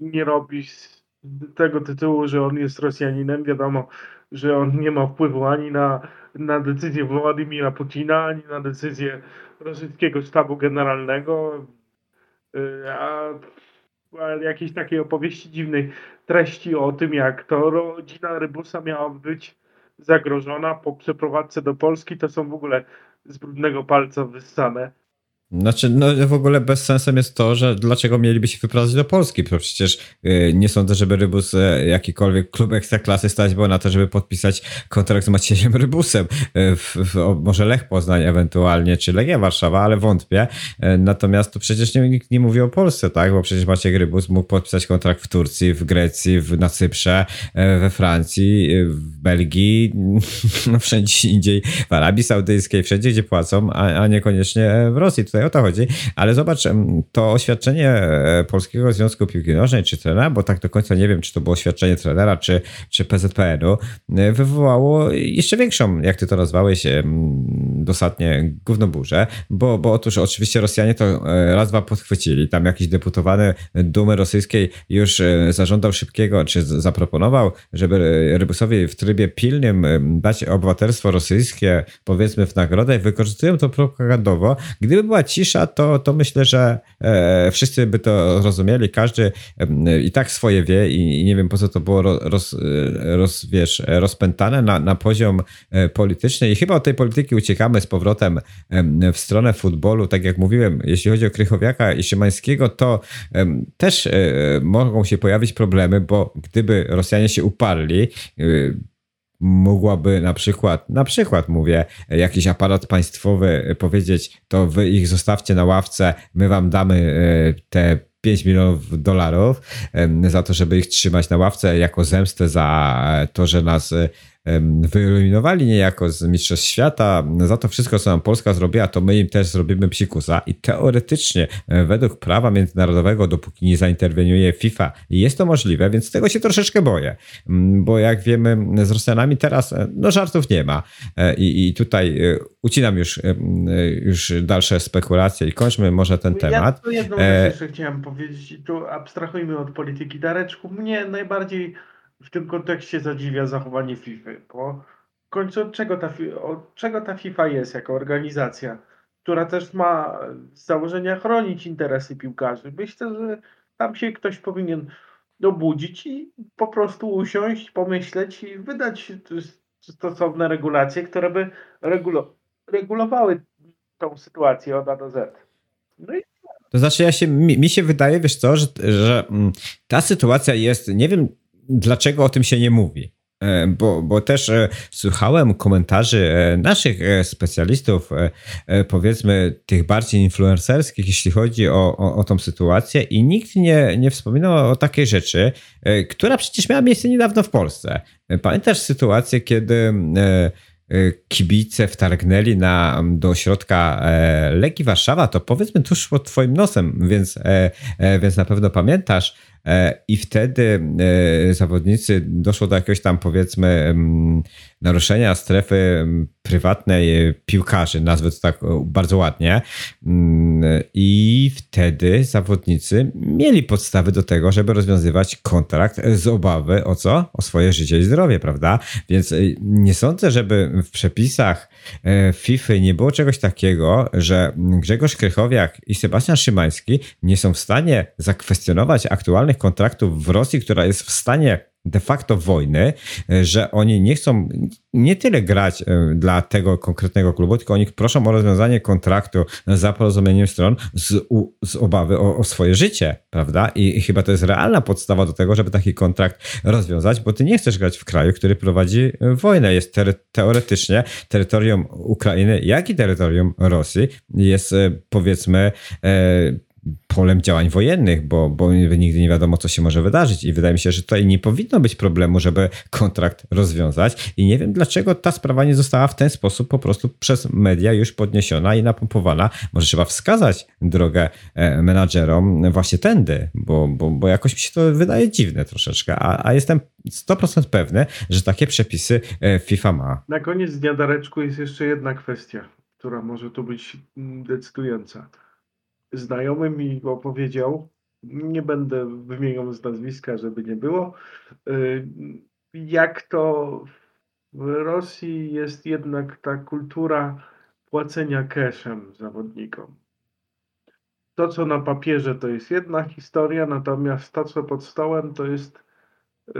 nie robi z tego tytułu, że on jest Rosjaninem. Wiadomo, że on nie ma wpływu ani na, na decyzję Władimira Putina, ani na decyzję rosyjskiego sztabu generalnego. Y, A, a jakieś takiej opowieści dziwnej treści o tym, jak to rodzina Rybusa miała być zagrożona po przeprowadzce do Polski, to są w ogóle z brudnego palca wyssane. Znaczy, no w ogóle bez sensem jest to, że dlaczego mieliby się wyprowadzać do Polski? Bo przecież y, nie sądzę, żeby Rybus y, jakikolwiek klub ekstraklasy stać było na to, żeby podpisać kontrakt z Maciejem Rybusem. Y, w, w, o, może Lech Poznań ewentualnie, czy Legia Warszawa, ale wątpię. Y, natomiast tu przecież nie, nikt nie mówi o Polsce, tak? Bo przecież Maciej Rybus mógł podpisać kontrakt w Turcji, w Grecji, w, na Cyprze, y, we Francji, y, w Belgii, no wszędzie indziej, w Arabii Saudyjskiej, wszędzie gdzie płacą, a, a niekoniecznie w Rosji. Tutaj o to chodzi. Ale zobacz, to oświadczenie e, Polskiego Związku Piłki Nożnej czy trenera, bo tak do końca nie wiem, czy to było oświadczenie trenera, czy, czy PZPN-u, e, wywołało jeszcze większą, jak ty to nazwałeś, dosadnie gównoburzę, bo, bo otóż oczywiście Rosjanie to e, raz, dwa podchwycili. Tam jakiś deputowany Dumy Rosyjskiej już e, zażądał szybkiego, czy zaproponował, żeby e, Rybusowi w trybie pilnym dać obywatelstwo rosyjskie, powiedzmy w nagrodę i wykorzystują to propagandowo. Gdyby była cisza, to, to myślę, że wszyscy by to rozumieli, każdy i tak swoje wie i, nie wiem po co to było ro- roz, roz, wiesz, rozpętane na, na poziom polityczny i chyba od tej polityki uciekamy z powrotem em, w stronę futbolu. Tak jak mówiłem, jeśli chodzi o Krychowiaka i Szymańskiego, to też e, mogą się pojawić problemy, bo gdyby Rosjanie się uparli, e, mogłaby na przykład, na przykład mówię, jakiś aparat państwowy powiedzieć, to wy ich zostawcie na ławce, my wam damy e, te 5 milionów dolarów za to, żeby ich trzymać na ławce jako zemstę za to, że nas e, wyeliminowali niejako z Mistrzostw Świata. Za to wszystko, co nam Polska zrobiła, to my im też zrobimy psikusa i teoretycznie e, według prawa międzynarodowego, dopóki nie zainterweniuje FIFA, jest to możliwe, więc tego się troszeczkę boję, Mm, bo jak wiemy z Rosjanami teraz, e, no żartów nie ma E, i, i tutaj ucinam już, już dalsze spekulacje i kończmy może ten temat. Ja jedną rzecz jeszcze chciałem powiedzieć i tu abstrahujmy od polityki. Dareczku, mnie najbardziej w tym kontekście zadziwia zachowanie FIFA, bo w końcu od czego ta, od czego ta FIFA jest jako organizacja, która też ma z założenia chronić interesy piłkarzy. Myślę, że tam się ktoś powinien obudzić i po prostu usiąść, pomyśleć i wydać stosowne regulacje, które by regulo- regulowały tą sytuację od A do Z. No i To znaczy, ja się, mi, mi się wydaje, wiesz co, że, że mm, ta sytuacja jest, nie wiem dlaczego o tym się nie mówi. E, bo, bo też e, słuchałem komentarzy e, naszych specjalistów, powiedzmy tych bardziej influencerskich, jeśli chodzi o, o, o tą sytuację, i nikt nie, nie wspominał o takiej rzeczy, która przecież miała miejsce niedawno w Polsce. Pamiętasz sytuację, kiedy kibice wtargnęli na, do środka Legii Warszawa, to powiedzmy tuż pod twoim nosem, więc, więc na pewno pamiętasz. E, i wtedy e, zawodnicy doszło do jakiegoś tam powiedzmy naruszenia strefy prywatnej piłkarzy, nazwę to tak bardzo ładnie. Mm, I wtedy zawodnicy mieli podstawy do tego, żeby rozwiązywać kontrakt z obawy o co? O swoje życie i zdrowie, prawda? Więc y, nie sądzę, żeby w przepisach e, FIFA nie było czegoś takiego, że Grzegorz Krychowiak i Sebastian Szymański nie są w stanie zakwestionować aktualnych kontraktów w Rosji, która jest w stanie de facto wojny, e, że oni nie chcą nie tyle grać e, dla tego konkretnego klubu, tylko oni proszą o rozwiązanie kontraktu za porozumieniem stron z, u, z obawy o, o, swoje życie, prawda? I, I, chyba to jest realna podstawa do tego, żeby taki kontrakt rozwiązać, bo ty nie chcesz grać w kraju, który prowadzi wojnę. Jest te, teoretycznie terytorium Ukrainy, jak i terytorium Rosji jest e, powiedzmy polem działań wojennych, bo, bo nigdy nie wiadomo, co się może wydarzyć. I wydaje mi się, że tutaj nie powinno być problemu, żeby kontrakt rozwiązać. I nie wiem, dlaczego ta sprawa nie została w ten sposób po prostu przez media już podniesiona i napompowana. Może trzeba wskazać drogę e, menadżerom właśnie tędy, bo, bo, bo jakoś mi się to wydaje dziwne troszeczkę, a, a jestem 100% pewny, że takie przepisy e, FIFA ma. Na koniec dnia, Dareczku, jest jeszcze jedna kwestia, która może tu być mm, decydująca znajomy mi opowiedział, nie będę wymieniał z nazwiska, żeby nie było, y, jak to w Rosji jest jednak ta kultura płacenia cashem zawodnikom. To, co na papierze, to jest jedna historia, natomiast to, co pod stołem, to jest y,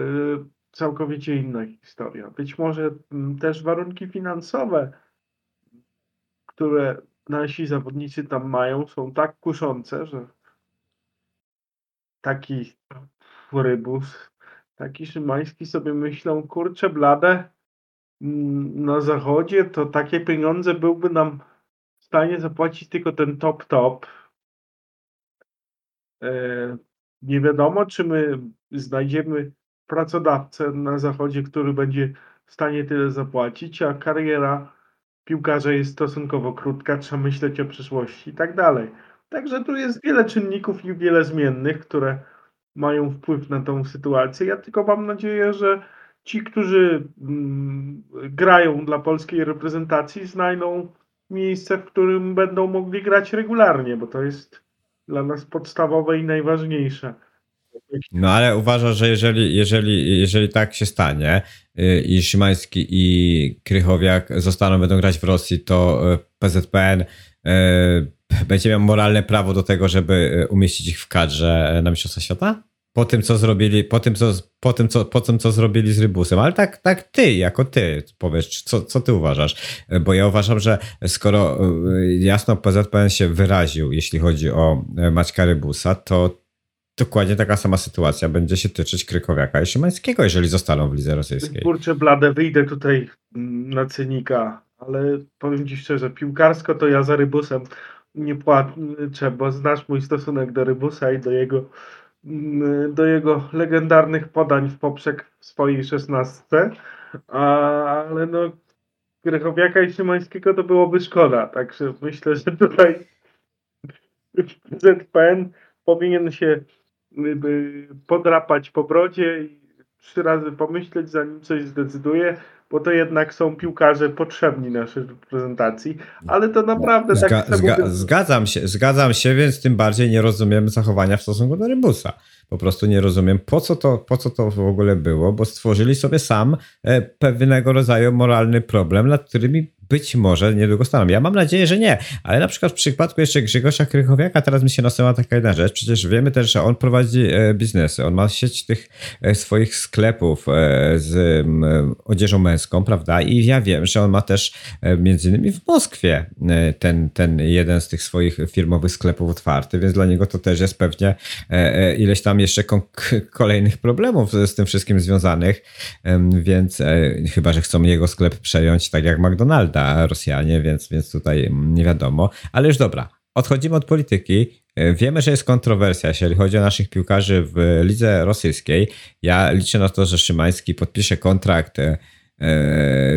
całkowicie inna historia. Być może mm, też warunki finansowe, które nasi zawodnicy tam mają, są tak kuszące, że taki rybus, taki Szymański sobie myślą, kurczę blade, mm, na zachodzie to takie pieniądze byłby nam w stanie zapłacić tylko ten top top. E, nie wiadomo, czy my znajdziemy pracodawcę na zachodzie, który będzie w stanie tyle zapłacić, a kariera piłkarza jest stosunkowo krótka, trzeba myśleć o przyszłości i tak dalej. Także tu jest wiele czynników i wiele zmiennych, które mają wpływ na tą sytuację. Ja tylko mam nadzieję, że ci, którzy mm, grają dla polskiej reprezentacji, znajdą miejsce, w którym będą mogli grać regularnie, bo to jest dla nas podstawowe i najważniejsze. No ale uważasz, że jeżeli, jeżeli, jeżeli tak się stanie y, i Szymański i Krychowiak zostaną, będą grać w Rosji, to y, PZPN y, będzie miał moralne prawo do tego, żeby umieścić ich w kadrze na Mistrzostwa Świata? Po tym, co zrobili, po tym, co, po tym, co, po tym, co zrobili z Rybusem. Ale tak, tak ty, jako ty powiesz, co, co ty uważasz? Bo ja uważam, że skoro jasno PZPN się wyraził, jeśli chodzi o Maćka Rybusa, to dokładnie taka sama sytuacja będzie się tyczyć Krykowiaka i Szymańskiego, jeżeli zostaną w lidze rosyjskiej. Kurczę blade, wyjdę tutaj na cynika, ale powiem ci szczerze, piłkarsko to ja za Rybusem nie płaczę, bo znasz mój stosunek do Rybusa i do jego mm, do jego legendarnych podań w poprzek w swojej szesnastce, ale no Krychowiaka i Szymańskiego to byłoby szkoda, także myślę, że tutaj ZPN powinien się podrapać po brodzie i trzy razy pomyśleć, zanim coś zdecyduje, bo to jednak są piłkarze potrzebni naszej reprezentacji, ale to naprawdę Zga tak... Zga zgadzam się, zgadzam się, więc tym bardziej nie rozumiem zachowania w stosunku do Rybusa. Po prostu nie rozumiem, po co to, po co to w ogóle było, bo stworzyli sobie sam e, pewnego rodzaju moralny problem, nad którymi być może niedługo staną. Ja mam nadzieję, że nie, ale na przykład w przypadku jeszcze Grzegorza Krychowiaka teraz mi się nasuwa taka jedna rzecz. Przecież wiemy też, że on prowadzi e, biznesy. On ma sieć tych e, swoich sklepów e, z odzieżą męską, prawda? I ja wiem, że on ma też między innymi w Moskwie ten, ten jeden z tych swoich firmowych sklepów otwarty, więc dla niego to też jest pewnie ileś tam jeszcze kolejnych problemów z tym wszystkim związanych, więc chyba, że chcą jego sklep przejąć tak jak McDonalda Rosjanie, więc, więc tutaj nie wiadomo. Ale już dobra, odchodzimy od polityki. Wiemy, że jest kontrowersja, jeżeli chodzi o naszych piłkarzy w lidze rosyjskiej. Ja liczę na to, że Szymański podpisze kontrakt e,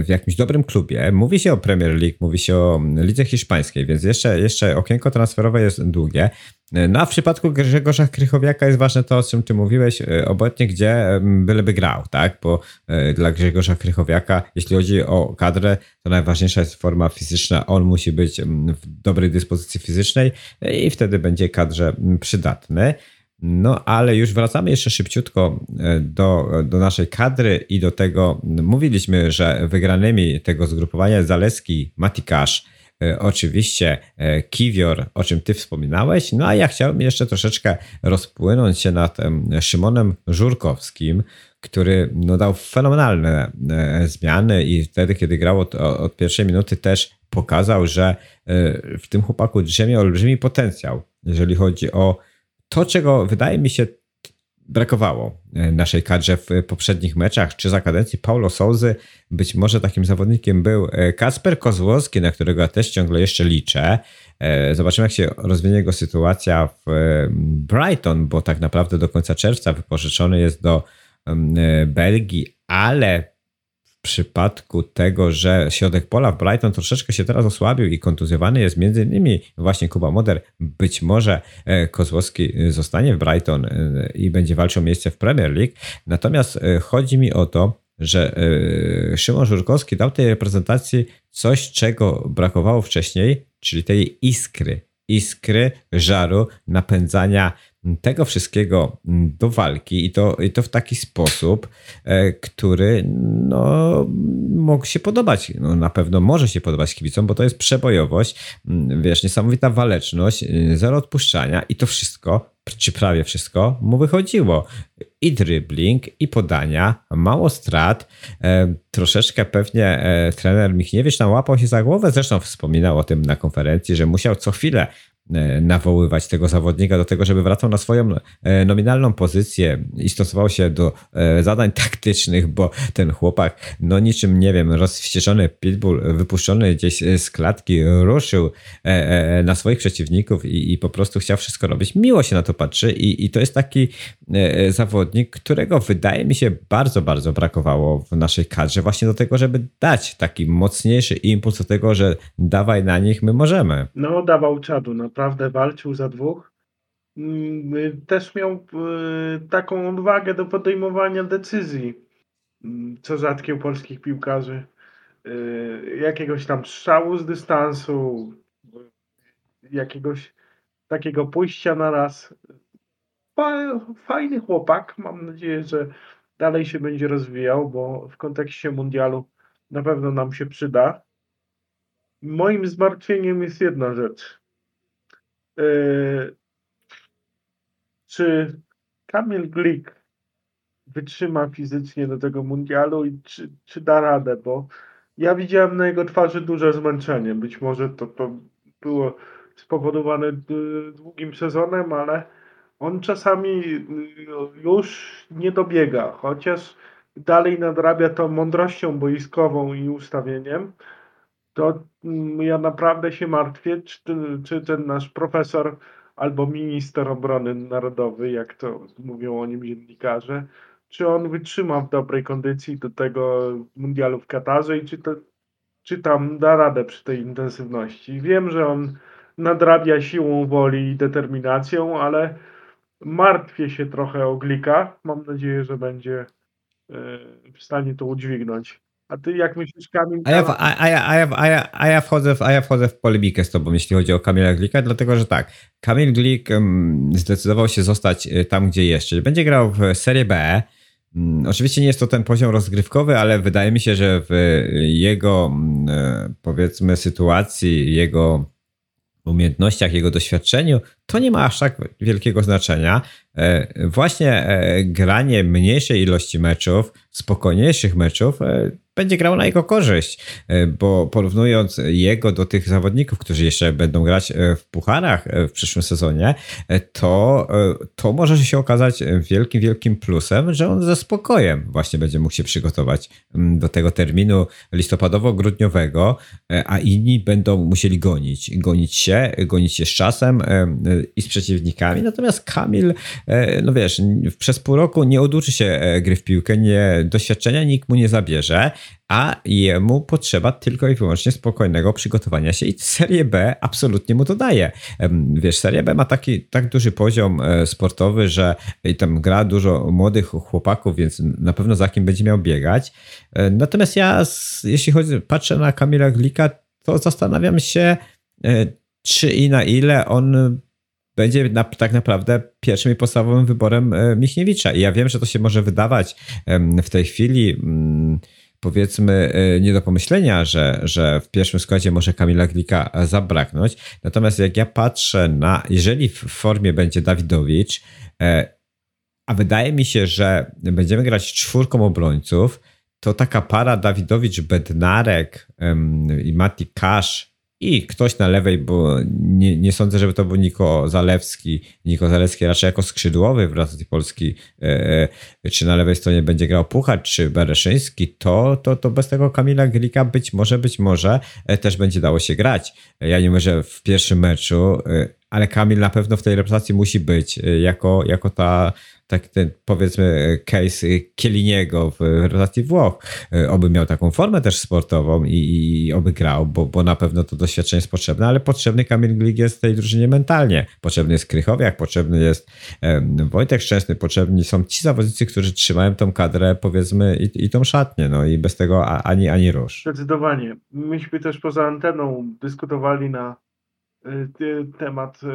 w jakimś dobrym klubie. Mówi się o Premier League, mówi się o lidze hiszpańskiej, więc jeszcze, jeszcze okienko transferowe jest długie. No a w przypadku Grzegorza Krychowiaka jest ważne to, o czym ty mówiłeś, e, obecnie gdzie byleby grał, tak? Bo e, dla Grzegorza Krychowiaka, jeśli chodzi o kadrę, to najważniejsza jest forma fizyczna. On musi być w dobrej dyspozycji fizycznej e, i wtedy będzie kadrze przydatny. No, ale już wracamy jeszcze szybciutko do, do naszej kadry i do tego, mówiliśmy, że wygranymi tego zgrupowania jest Zaleski, Matikasz, E, oczywiście e, Kiwior, o czym ty wspominałeś. No a ja chciałbym jeszcze troszeczkę rozpłynąć się nad Szymonem Żurkowskim, który no, dał fenomenalne e, zmiany i wtedy, kiedy grał od, od pierwszej minuty też pokazał, że w tym chłopaku drzemie olbrzymi potencjał, jeżeli chodzi o to, czego wydaje mi się brakowało e, naszej kadrze w poprzednich meczach, czy za kadencji Paulo Souzy. Być może takim zawodnikiem był e, Kasper Kozłowski, na którego ja też ciągle jeszcze liczę. E, zobaczymy, jak się rozwinie jego sytuacja w Brighton, bo tak naprawdę do końca czerwca wypożyczony jest do Belgii, ale przypadku tego, że środek pola w Brighton troszeczkę się teraz osłabił i kontuzjowany jest między innymi właśnie Kuba Moder, być może e, Kozłowski e, zostanie w Brighton e, i będzie walczył o miejsce w Premier League. Natomiast chodzi mi o to, że Szymon Żurkowski dał tej reprezentacji coś, czego brakowało wcześniej, czyli tej iskry, iskry, żaru, napędzania tego wszystkiego do walki i to, i to w taki sposób, e, który no, mógł się podobać. No, na pewno może się podobać kibicom, bo to jest przebojowość, wiesz, niesamowita waleczność, y, zero odpuszczania i to wszystko, czy prawie wszystko, mu wychodziło. I dribbling, i podania, mało strat. E, troszeczkę pewnie e, trener Michniewicz tam łapał się za głowę, zresztą wspominał o tym na konferencji, że musiał co chwilę nawoływać tego zawodnika do tego, żeby wracał na swoją e, nominalną pozycję i stosował się do e, zadań taktycznych, bo ten chłopak, no niczym, nie wiem, rozwścieczony pitbull, wypuszczony gdzieś z klatki, ruszył na swoich przeciwników i, i po prostu chciał wszystko robić. Miło się na to patrzy i, i to jest taki zawodnik, którego wydaje mi się bardzo, bardzo brakowało w naszej kadrze właśnie do tego, żeby dać taki mocniejszy impuls do tego, że dawaj na nich, my możemy. No, dawał czadu, no naprawdę walczył za dwóch. Mm, też miał e, taką odwagę do podejmowania decyzji, mm, co rzadkie u polskich piłkarzy. E, jakiegoś tam strzału z dystansu, jakiegoś takiego pójścia na raz. Fajny chłopak. Mam nadzieję, że dalej się będzie rozwijał, bo w kontekście mundialu na pewno nam się przyda. Moim zmartwieniem jest jedna rzecz. E, czy Kamil Glik wytrzyma fizycznie do tego mundialu i czy, czy da radę, bo ja widziałem na jego twarzy duże zmęczenie. Być może to, to było spowodowane długim sezonem, ale on czasami już nie dobiega, chociaż dalej nadrabia to mądrością boiskową i ustawieniem to mm, ja naprawdę się martwię, czy, czy ten nasz profesor albo minister obrony narodowej, jak to mówią o nim dziennikarze, czy on wytrzyma w dobrej kondycji do tego mundialu w Katarze i czy, to, czy tam da radę przy tej intensywności. Wiem, że on nadrabia siłą woli i determinacją, ale martwię się trochę o Glika. Mam nadzieję, że będzie e, w stanie to udźwignąć. A ty jak myślisz, Kamil? A ja, a, ja, a, ja, a, ja, a, ja wchodzę w, a ja wchodzę w polemikę z tobą, jeśli chodzi o Kamila Glika, dlatego że tak, Kamil Glik zdecydował się zostać y, tam, gdzie jest, czyli będzie grał w Serie B. Um, oczywiście nie jest to ten poziom rozgrywkowy, ale wydaje mi się, że w jego e, powiedzmy sytuacji, jego umiejętnościach, jego doświadczeniu, to nie ma aż tak wielkiego znaczenia. E, właśnie e, granie mniejszej ilości meczów, spokojniejszych meczów, będzie grał na jego korzyść, e, bo porównując jego do tych zawodników, którzy jeszcze będą grać e, w pucharach e, w przyszłym sezonie, to, to może się okazać wielkim, wielkim plusem, że on ze spokojem właśnie będzie mógł się przygotować mm, do tego terminu listopadowo-grudniowego, a inni będą musieli gonić, gonić się, gonić się z czasem i z przeciwnikami. Natomiast Kamil, no wiesz, przez pół roku nie oduczy się gry w piłkę, nie, doświadczenia nikt mu nie zabierze a jemu potrzeba tylko i wyłącznie spokojnego przygotowania się i Serię B absolutnie mu to daje. Wiesz, Seria B ma taki tak duży poziom e, sportowy, że tam gra dużo młodych chłopaków, więc na pewno za kim będzie miał biegać. E, natomiast ja, jeśli chodzi, patrzę na Kamila Glika, to zastanawiam się, e, czy i na ile on będzie na, tak naprawdę pierwszym i podstawowym wyborem Michniewicza. I ja wiem, że to się może wydawać w tej chwili mm, powiedzmy e, nie do pomyślenia, że, że w pierwszym składzie może Kamila Glika zabraknąć. Natomiast jak ja patrzę na, jeżeli w formie będzie Dawidowicz, e, a wydaje mi się, że będziemy grać czwórką obrońców, to taka para Dawidowicz-Bednarek i Mati Kasz i ktoś na lewej, bo nie, nie sądzę, żeby to był Niko Zalewski. Niko Zalewski raczej jako skrzydłowy w Racji Polski, e, e, czy na lewej stronie będzie grał Puchacz, czy Bereszyński, to, to, to bez tego Kamila Glika być może, być może e, też będzie dało się grać. Ja nie mówię, w pierwszym meczu, ale Kamil na pewno w tej reprezentacji musi być, jako, jako ta tak ten powiedzmy case Kieliniego w relacji Włoch. E, oby miał taką formę też sportową i, i oby grał, bo, bo na pewno to doświadczenie jest potrzebne, ale potrzebny Kamil Glik jest tej drużynie mentalnie. Potrzebny jest Krychowiak, potrzebny jest Wojtek Szczęsny, potrzebni są ci zawodnicy, którzy trzymają tą kadrę powiedzmy i, i tą szatnię, no i bez tego ani, ani rusz. Zdecydowanie. Myśmy też poza anteną dyskutowali na y, temat y,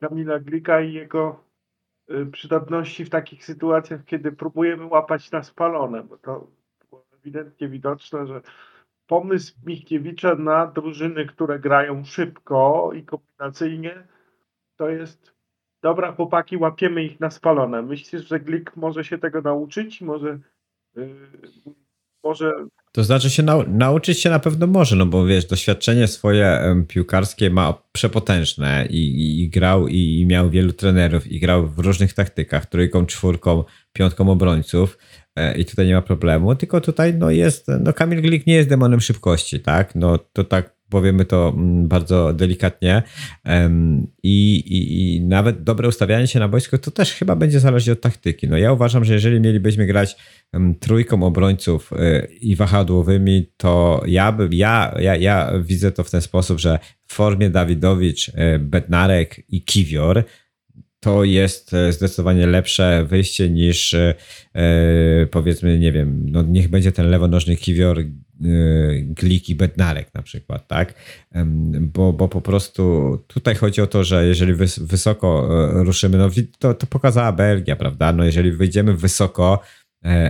Kamila Glika i jego przydatności w takich sytuacjach, kiedy próbujemy łapać na spalone, bo to było ewidentnie widoczne, że pomysł Michniewicza na drużyny, które grają szybko i kombinacyjnie, to jest dobra chłopaki, łapiemy ich na spalone. Myślisz, że Glik może się tego nauczyć? Może, yy, może to znaczy się nau nauczyć się na pewno może, no bo wiesz, doświadczenie swoje piłkarskie ma przepotężne i, i, grał i, i, miał wielu trenerów i grał w różnych taktykach, trójką, czwórką, piątką obrońców e, i tutaj nie ma problemu, tylko tutaj no jest, no Kamil Glik nie jest demonem szybkości, tak, no to tak powiemy to mm, bardzo delikatnie. I, i, I, nawet dobre ustawianie się na boisku to też chyba będzie zależeć od taktyki. No ja uważam, że jeżeli mielibyśmy grać trójką obrońców y, i wahadłowymi, to ja, by, ja, ja, ja widzę to w ten sposób, że w formie Dawidowicz, y, Bednarek i Kiwior to jest e, zdecydowanie lepsze wyjście niż e, e, powiedzmy, nie wiem, no niech będzie ten lewonożny kiwior Glik i Bednarek na przykład, tak? Bo, bo po prostu tutaj chodzi o to, że jeżeli wysoko ruszymy, no to, to pokazała Belgia, prawda? No jeżeli wyjdziemy wysoko,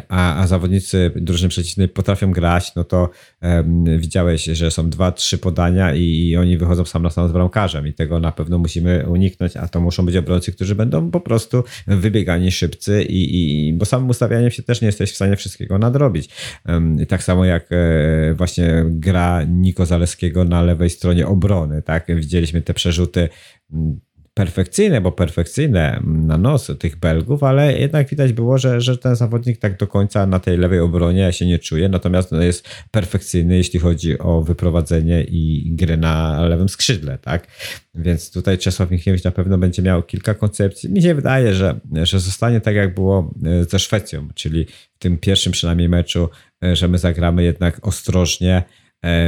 a, a zawodnicy drużyny przeciwnej potrafią grać, no to um, widziałeś, że są dwa, trzy podania i, i, oni wychodzą sam na sam z bramkarzem i tego na pewno musimy uniknąć, a to muszą być obrońcy, którzy będą po prostu wybiegani szybcy i, i bo samym ustawianiem się też nie jesteś w stanie wszystkiego nadrobić. Um, tak samo jak e, właśnie gra Niko Zaleskiego na lewej stronie obrony, tak? Widzieliśmy te przerzuty perfekcyjne, bo perfekcyjne na nos tych Belgów, ale jednak widać było, że, że ten zawodnik tak do końca na tej lewej obronie się nie czuje, natomiast jest perfekcyjny, jeśli chodzi o wyprowadzenie i grę na lewym skrzydle, tak? Więc tutaj Czesław Michniewicz na pewno będzie miał kilka koncepcji. Mi się wydaje, że, że zostanie tak, jak było e, ze Szwecją, czyli w tym pierwszym przynajmniej meczu, e, że my zagramy jednak ostrożnie,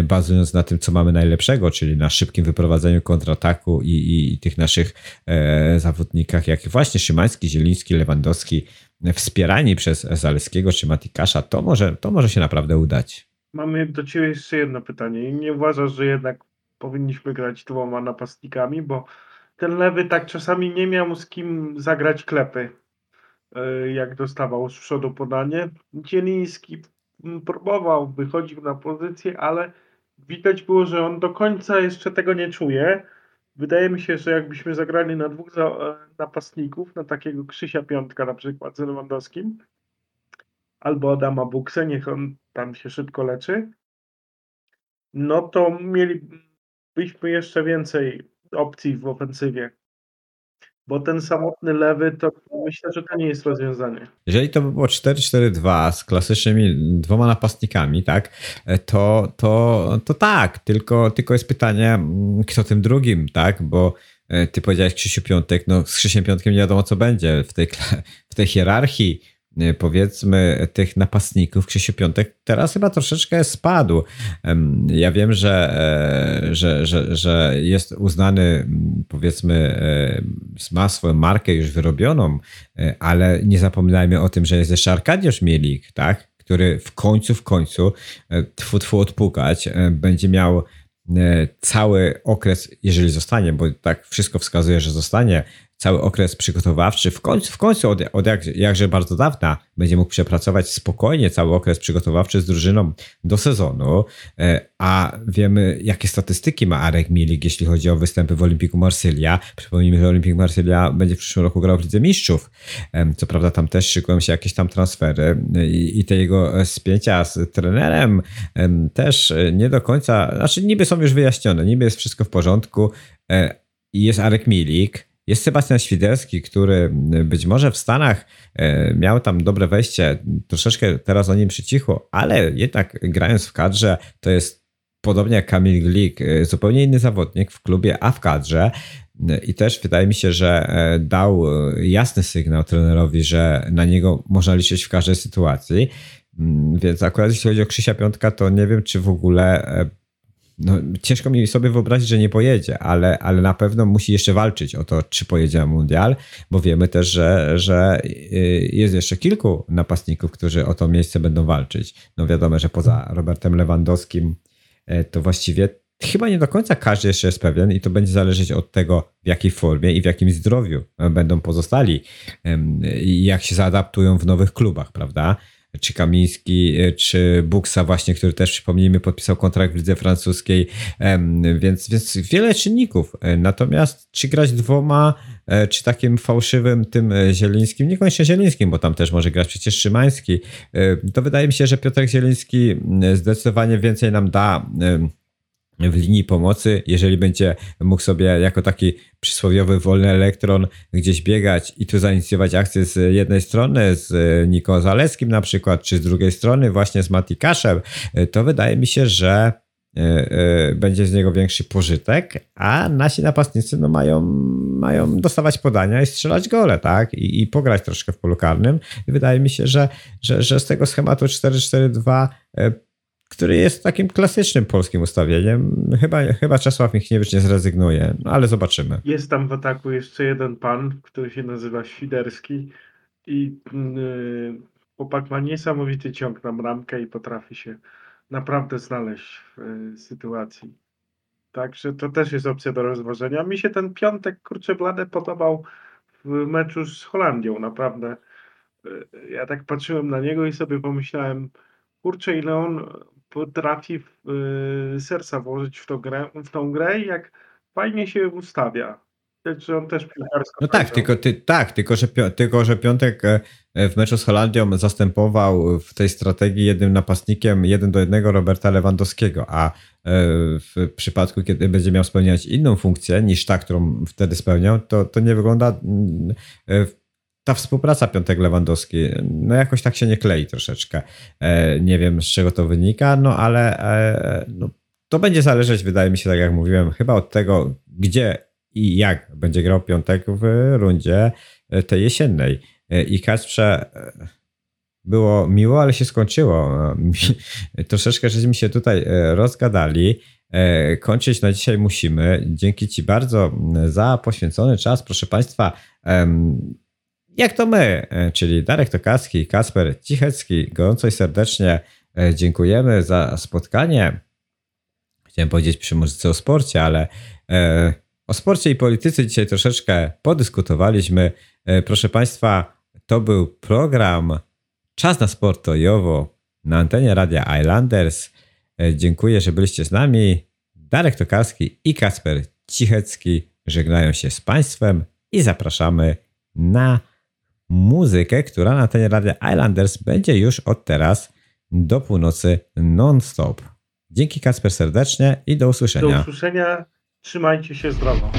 bazując na tym, co mamy najlepszego, czyli na szybkim wyprowadzeniu kontrataku i, i, i tych naszych e, zawodnikach, jak właśnie Szymański, Zieliński, Lewandowski, wspierani przez Zaleskiego czy Matikasza, to może, to może się naprawdę udać. Mamy do Ciebie jeszcze jedno pytanie. Nie uważasz, że jednak powinniśmy grać dwoma napastnikami, bo ten lewy tak czasami nie miał z kim zagrać klepy, e, jak dostawał z przodu podanie. Zieliński próbował, wychodził na pozycję, ale widać było, że on do końca jeszcze tego nie czuje. Wydaje mi się, że jakbyśmy zagrali na dwóch e, napastników, na takiego Krzysia Piątka na przykład z Lewandowskim, albo Adama Bukse, niech on tam się szybko leczy, no to mielibyśmy jeszcze więcej opcji w ofensywie. Bo ten samotny lewy, to myślę, że to nie jest rozwiązanie. Jeżeli to by było 4-4-2 z klasycznymi dwoma napastnikami, tak, to, to, to tak, tylko, tylko jest pytanie, mm, kto tym drugim, tak, bo e, ty powiedziałeś Krzysiu Piątek, no z Krzysiem Piątkiem nie wiadomo co będzie w tej, w tej hierarchii powiedzmy tych napastników Krzysiu Piątek teraz chyba troszeczkę spadł. Ja wiem, że, e, że, że, że jest uznany powiedzmy e, ma swoją markę już wyrobioną, e, ale nie zapominajmy o tym, że jest jeszcze Arkadiusz Mielik, tak? który w końcu, w końcu tfu, tfu odpukać będzie miał cały okres, jeżeli zostanie, bo tak wszystko wskazuje, że zostanie cały okres przygotowawczy, w końcu, w końcu od, od jak, jakże bardzo dawna będzie mógł przepracować spokojnie cały okres przygotowawczy z drużyną do sezonu, e, a wiemy jakie statystyki ma Arek Milik, jeśli chodzi o występy w Olimpiku Marsylia. Przypomnijmy, że Olimpik Marsylia będzie w przyszłym roku grał w Lidze Mistrzów. Co prawda tam też szykują się jakieś tam transfery i, i te jego spięcia z trenerem też nie do końca, znaczy niby są już wyjaśnione, niby jest wszystko w porządku e, jest Arek Milik, jest Sebastian Świderski, który być może w Stanach e, miał tam dobre wejście, troszeczkę teraz o nim przycichło, ale jednak grając w kadrze to jest podobnie jak Kamil Glik, e, zupełnie inny zawodnik w klubie, a w kadrze. I też wydaje mi się, że e, dał jasny sygnał trenerowi, że na niego można liczyć w każdej sytuacji. Mm, więc akurat jeśli chodzi o Krzysia Piątka, to nie wiem, czy w ogóle no, ciężko mi sobie wyobrazić, że nie pojedzie, ale, ale na pewno musi jeszcze walczyć o to, czy pojedzie na mundial, bo wiemy też, że, że y, jest jeszcze kilku napastników, którzy o to miejsce będą walczyć. No wiadomo, że poza Robertem Lewandowskim e, to właściwie chyba nie do końca każdy jeszcze jest pewien i to będzie zależeć od tego, w jakiej formie i w jakim zdrowiu będą pozostali i jak się zaadaptują w nowych klubach, prawda? Czy Kamiński, e, czy Buksa właśnie, który też przypomnijmy podpisał kontrakt w lidze francuskiej, więc, więc wiele czynników. E, natomiast czy grać dwoma, e, czy takim fałszywym tym Zielińskim, niekoniecznie Zielińskim, bo tam też może grać przecież Szymański, to wydaje mi się, że Piotr Zieliński zdecydowanie więcej nam da w linii pomocy, jeżeli będzie mógł sobie jako taki przysłowiowy wolny elektron gdzieś biegać i tu zainicjować akcję z jednej strony z Niko Zaleskim na przykład, czy z drugiej strony właśnie z Matikaszem, to wydaje mi się, że e, e, będzie z niego większy pożytek, a nasi napastnicy no mają, mają dostawać podania i strzelać gole, tak? I, i pograć troszkę w polu karnym. Wydaje mi się, że, że, że z tego schematu 4-4-2 który jest takim klasycznym polskim ustawieniem. Chyba, chyba Czesław Michniewicz nie zrezygnuje, no ale zobaczymy. Jest tam w ataku jeszcze jeden pan, który się nazywa Świderski i yy, chłopak ma niesamowity ciąg na bramkę i potrafi się naprawdę znaleźć w y, sytuacji. Także to też jest opcja do rozważenia. Mi się ten piątek, kurczę blade, podobał w meczu z Holandią, naprawdę. Y, ja tak patrzyłem na niego i sobie pomyślałem, kurczę, ile on potrafi y, serca włożyć w, to grę, w tą grę i jak fajnie się ustawia. Że on też piłkarsko. No tak, tylko, ty, tak tylko, że, tylko, że Piątek e, w meczu z Holandią zastępował w tej strategii jednym napastnikiem jeden do jednego Roberta Lewandowskiego, a e, w przypadku, kiedy będzie miał spełniać inną funkcję niż ta, którą wtedy spełniał, to, to nie wygląda e, ta współpraca Piątek Lewandowski, no jakoś tak się nie klei troszeczkę. E, nie wiem z czego to wynika, no ale e, no, to będzie zależeć, wydaje mi się, tak jak mówiłem, chyba od tego, gdzie i jak będzie grał Piątek w rundzie e, tej jesiennej. I Kacprze było miło, ale się skończyło. Troszeczkę żeśmy się tutaj rozgadali. Kończyć na dzisiaj musimy. Dzięki Ci bardzo za poświęcony czas. Proszę Państwa, jak to my, e, czyli Darek Tokarski, Kasper Cichecki, gorąco i serdecznie e, dziękujemy za spotkanie. Chciałem powiedzieć przy muzyce o sporcie, ale e, o sporcie i polityce dzisiaj troszeczkę podyskutowaliśmy. Proszę Państwa, to był program Czas na sport to Jowo na antenie Radia Islanders. Dziękuję, że byliście z nami. Darek Tokarski i Kasper Cichecki żegnają się z Państwem i zapraszamy na muzykę, która na antenie Radia Islanders będzie już od teraz do północy non-stop. Dzięki Kasper serdecznie i do Do usłyszenia. usłyszenia. Trzymajcie się zdrowo.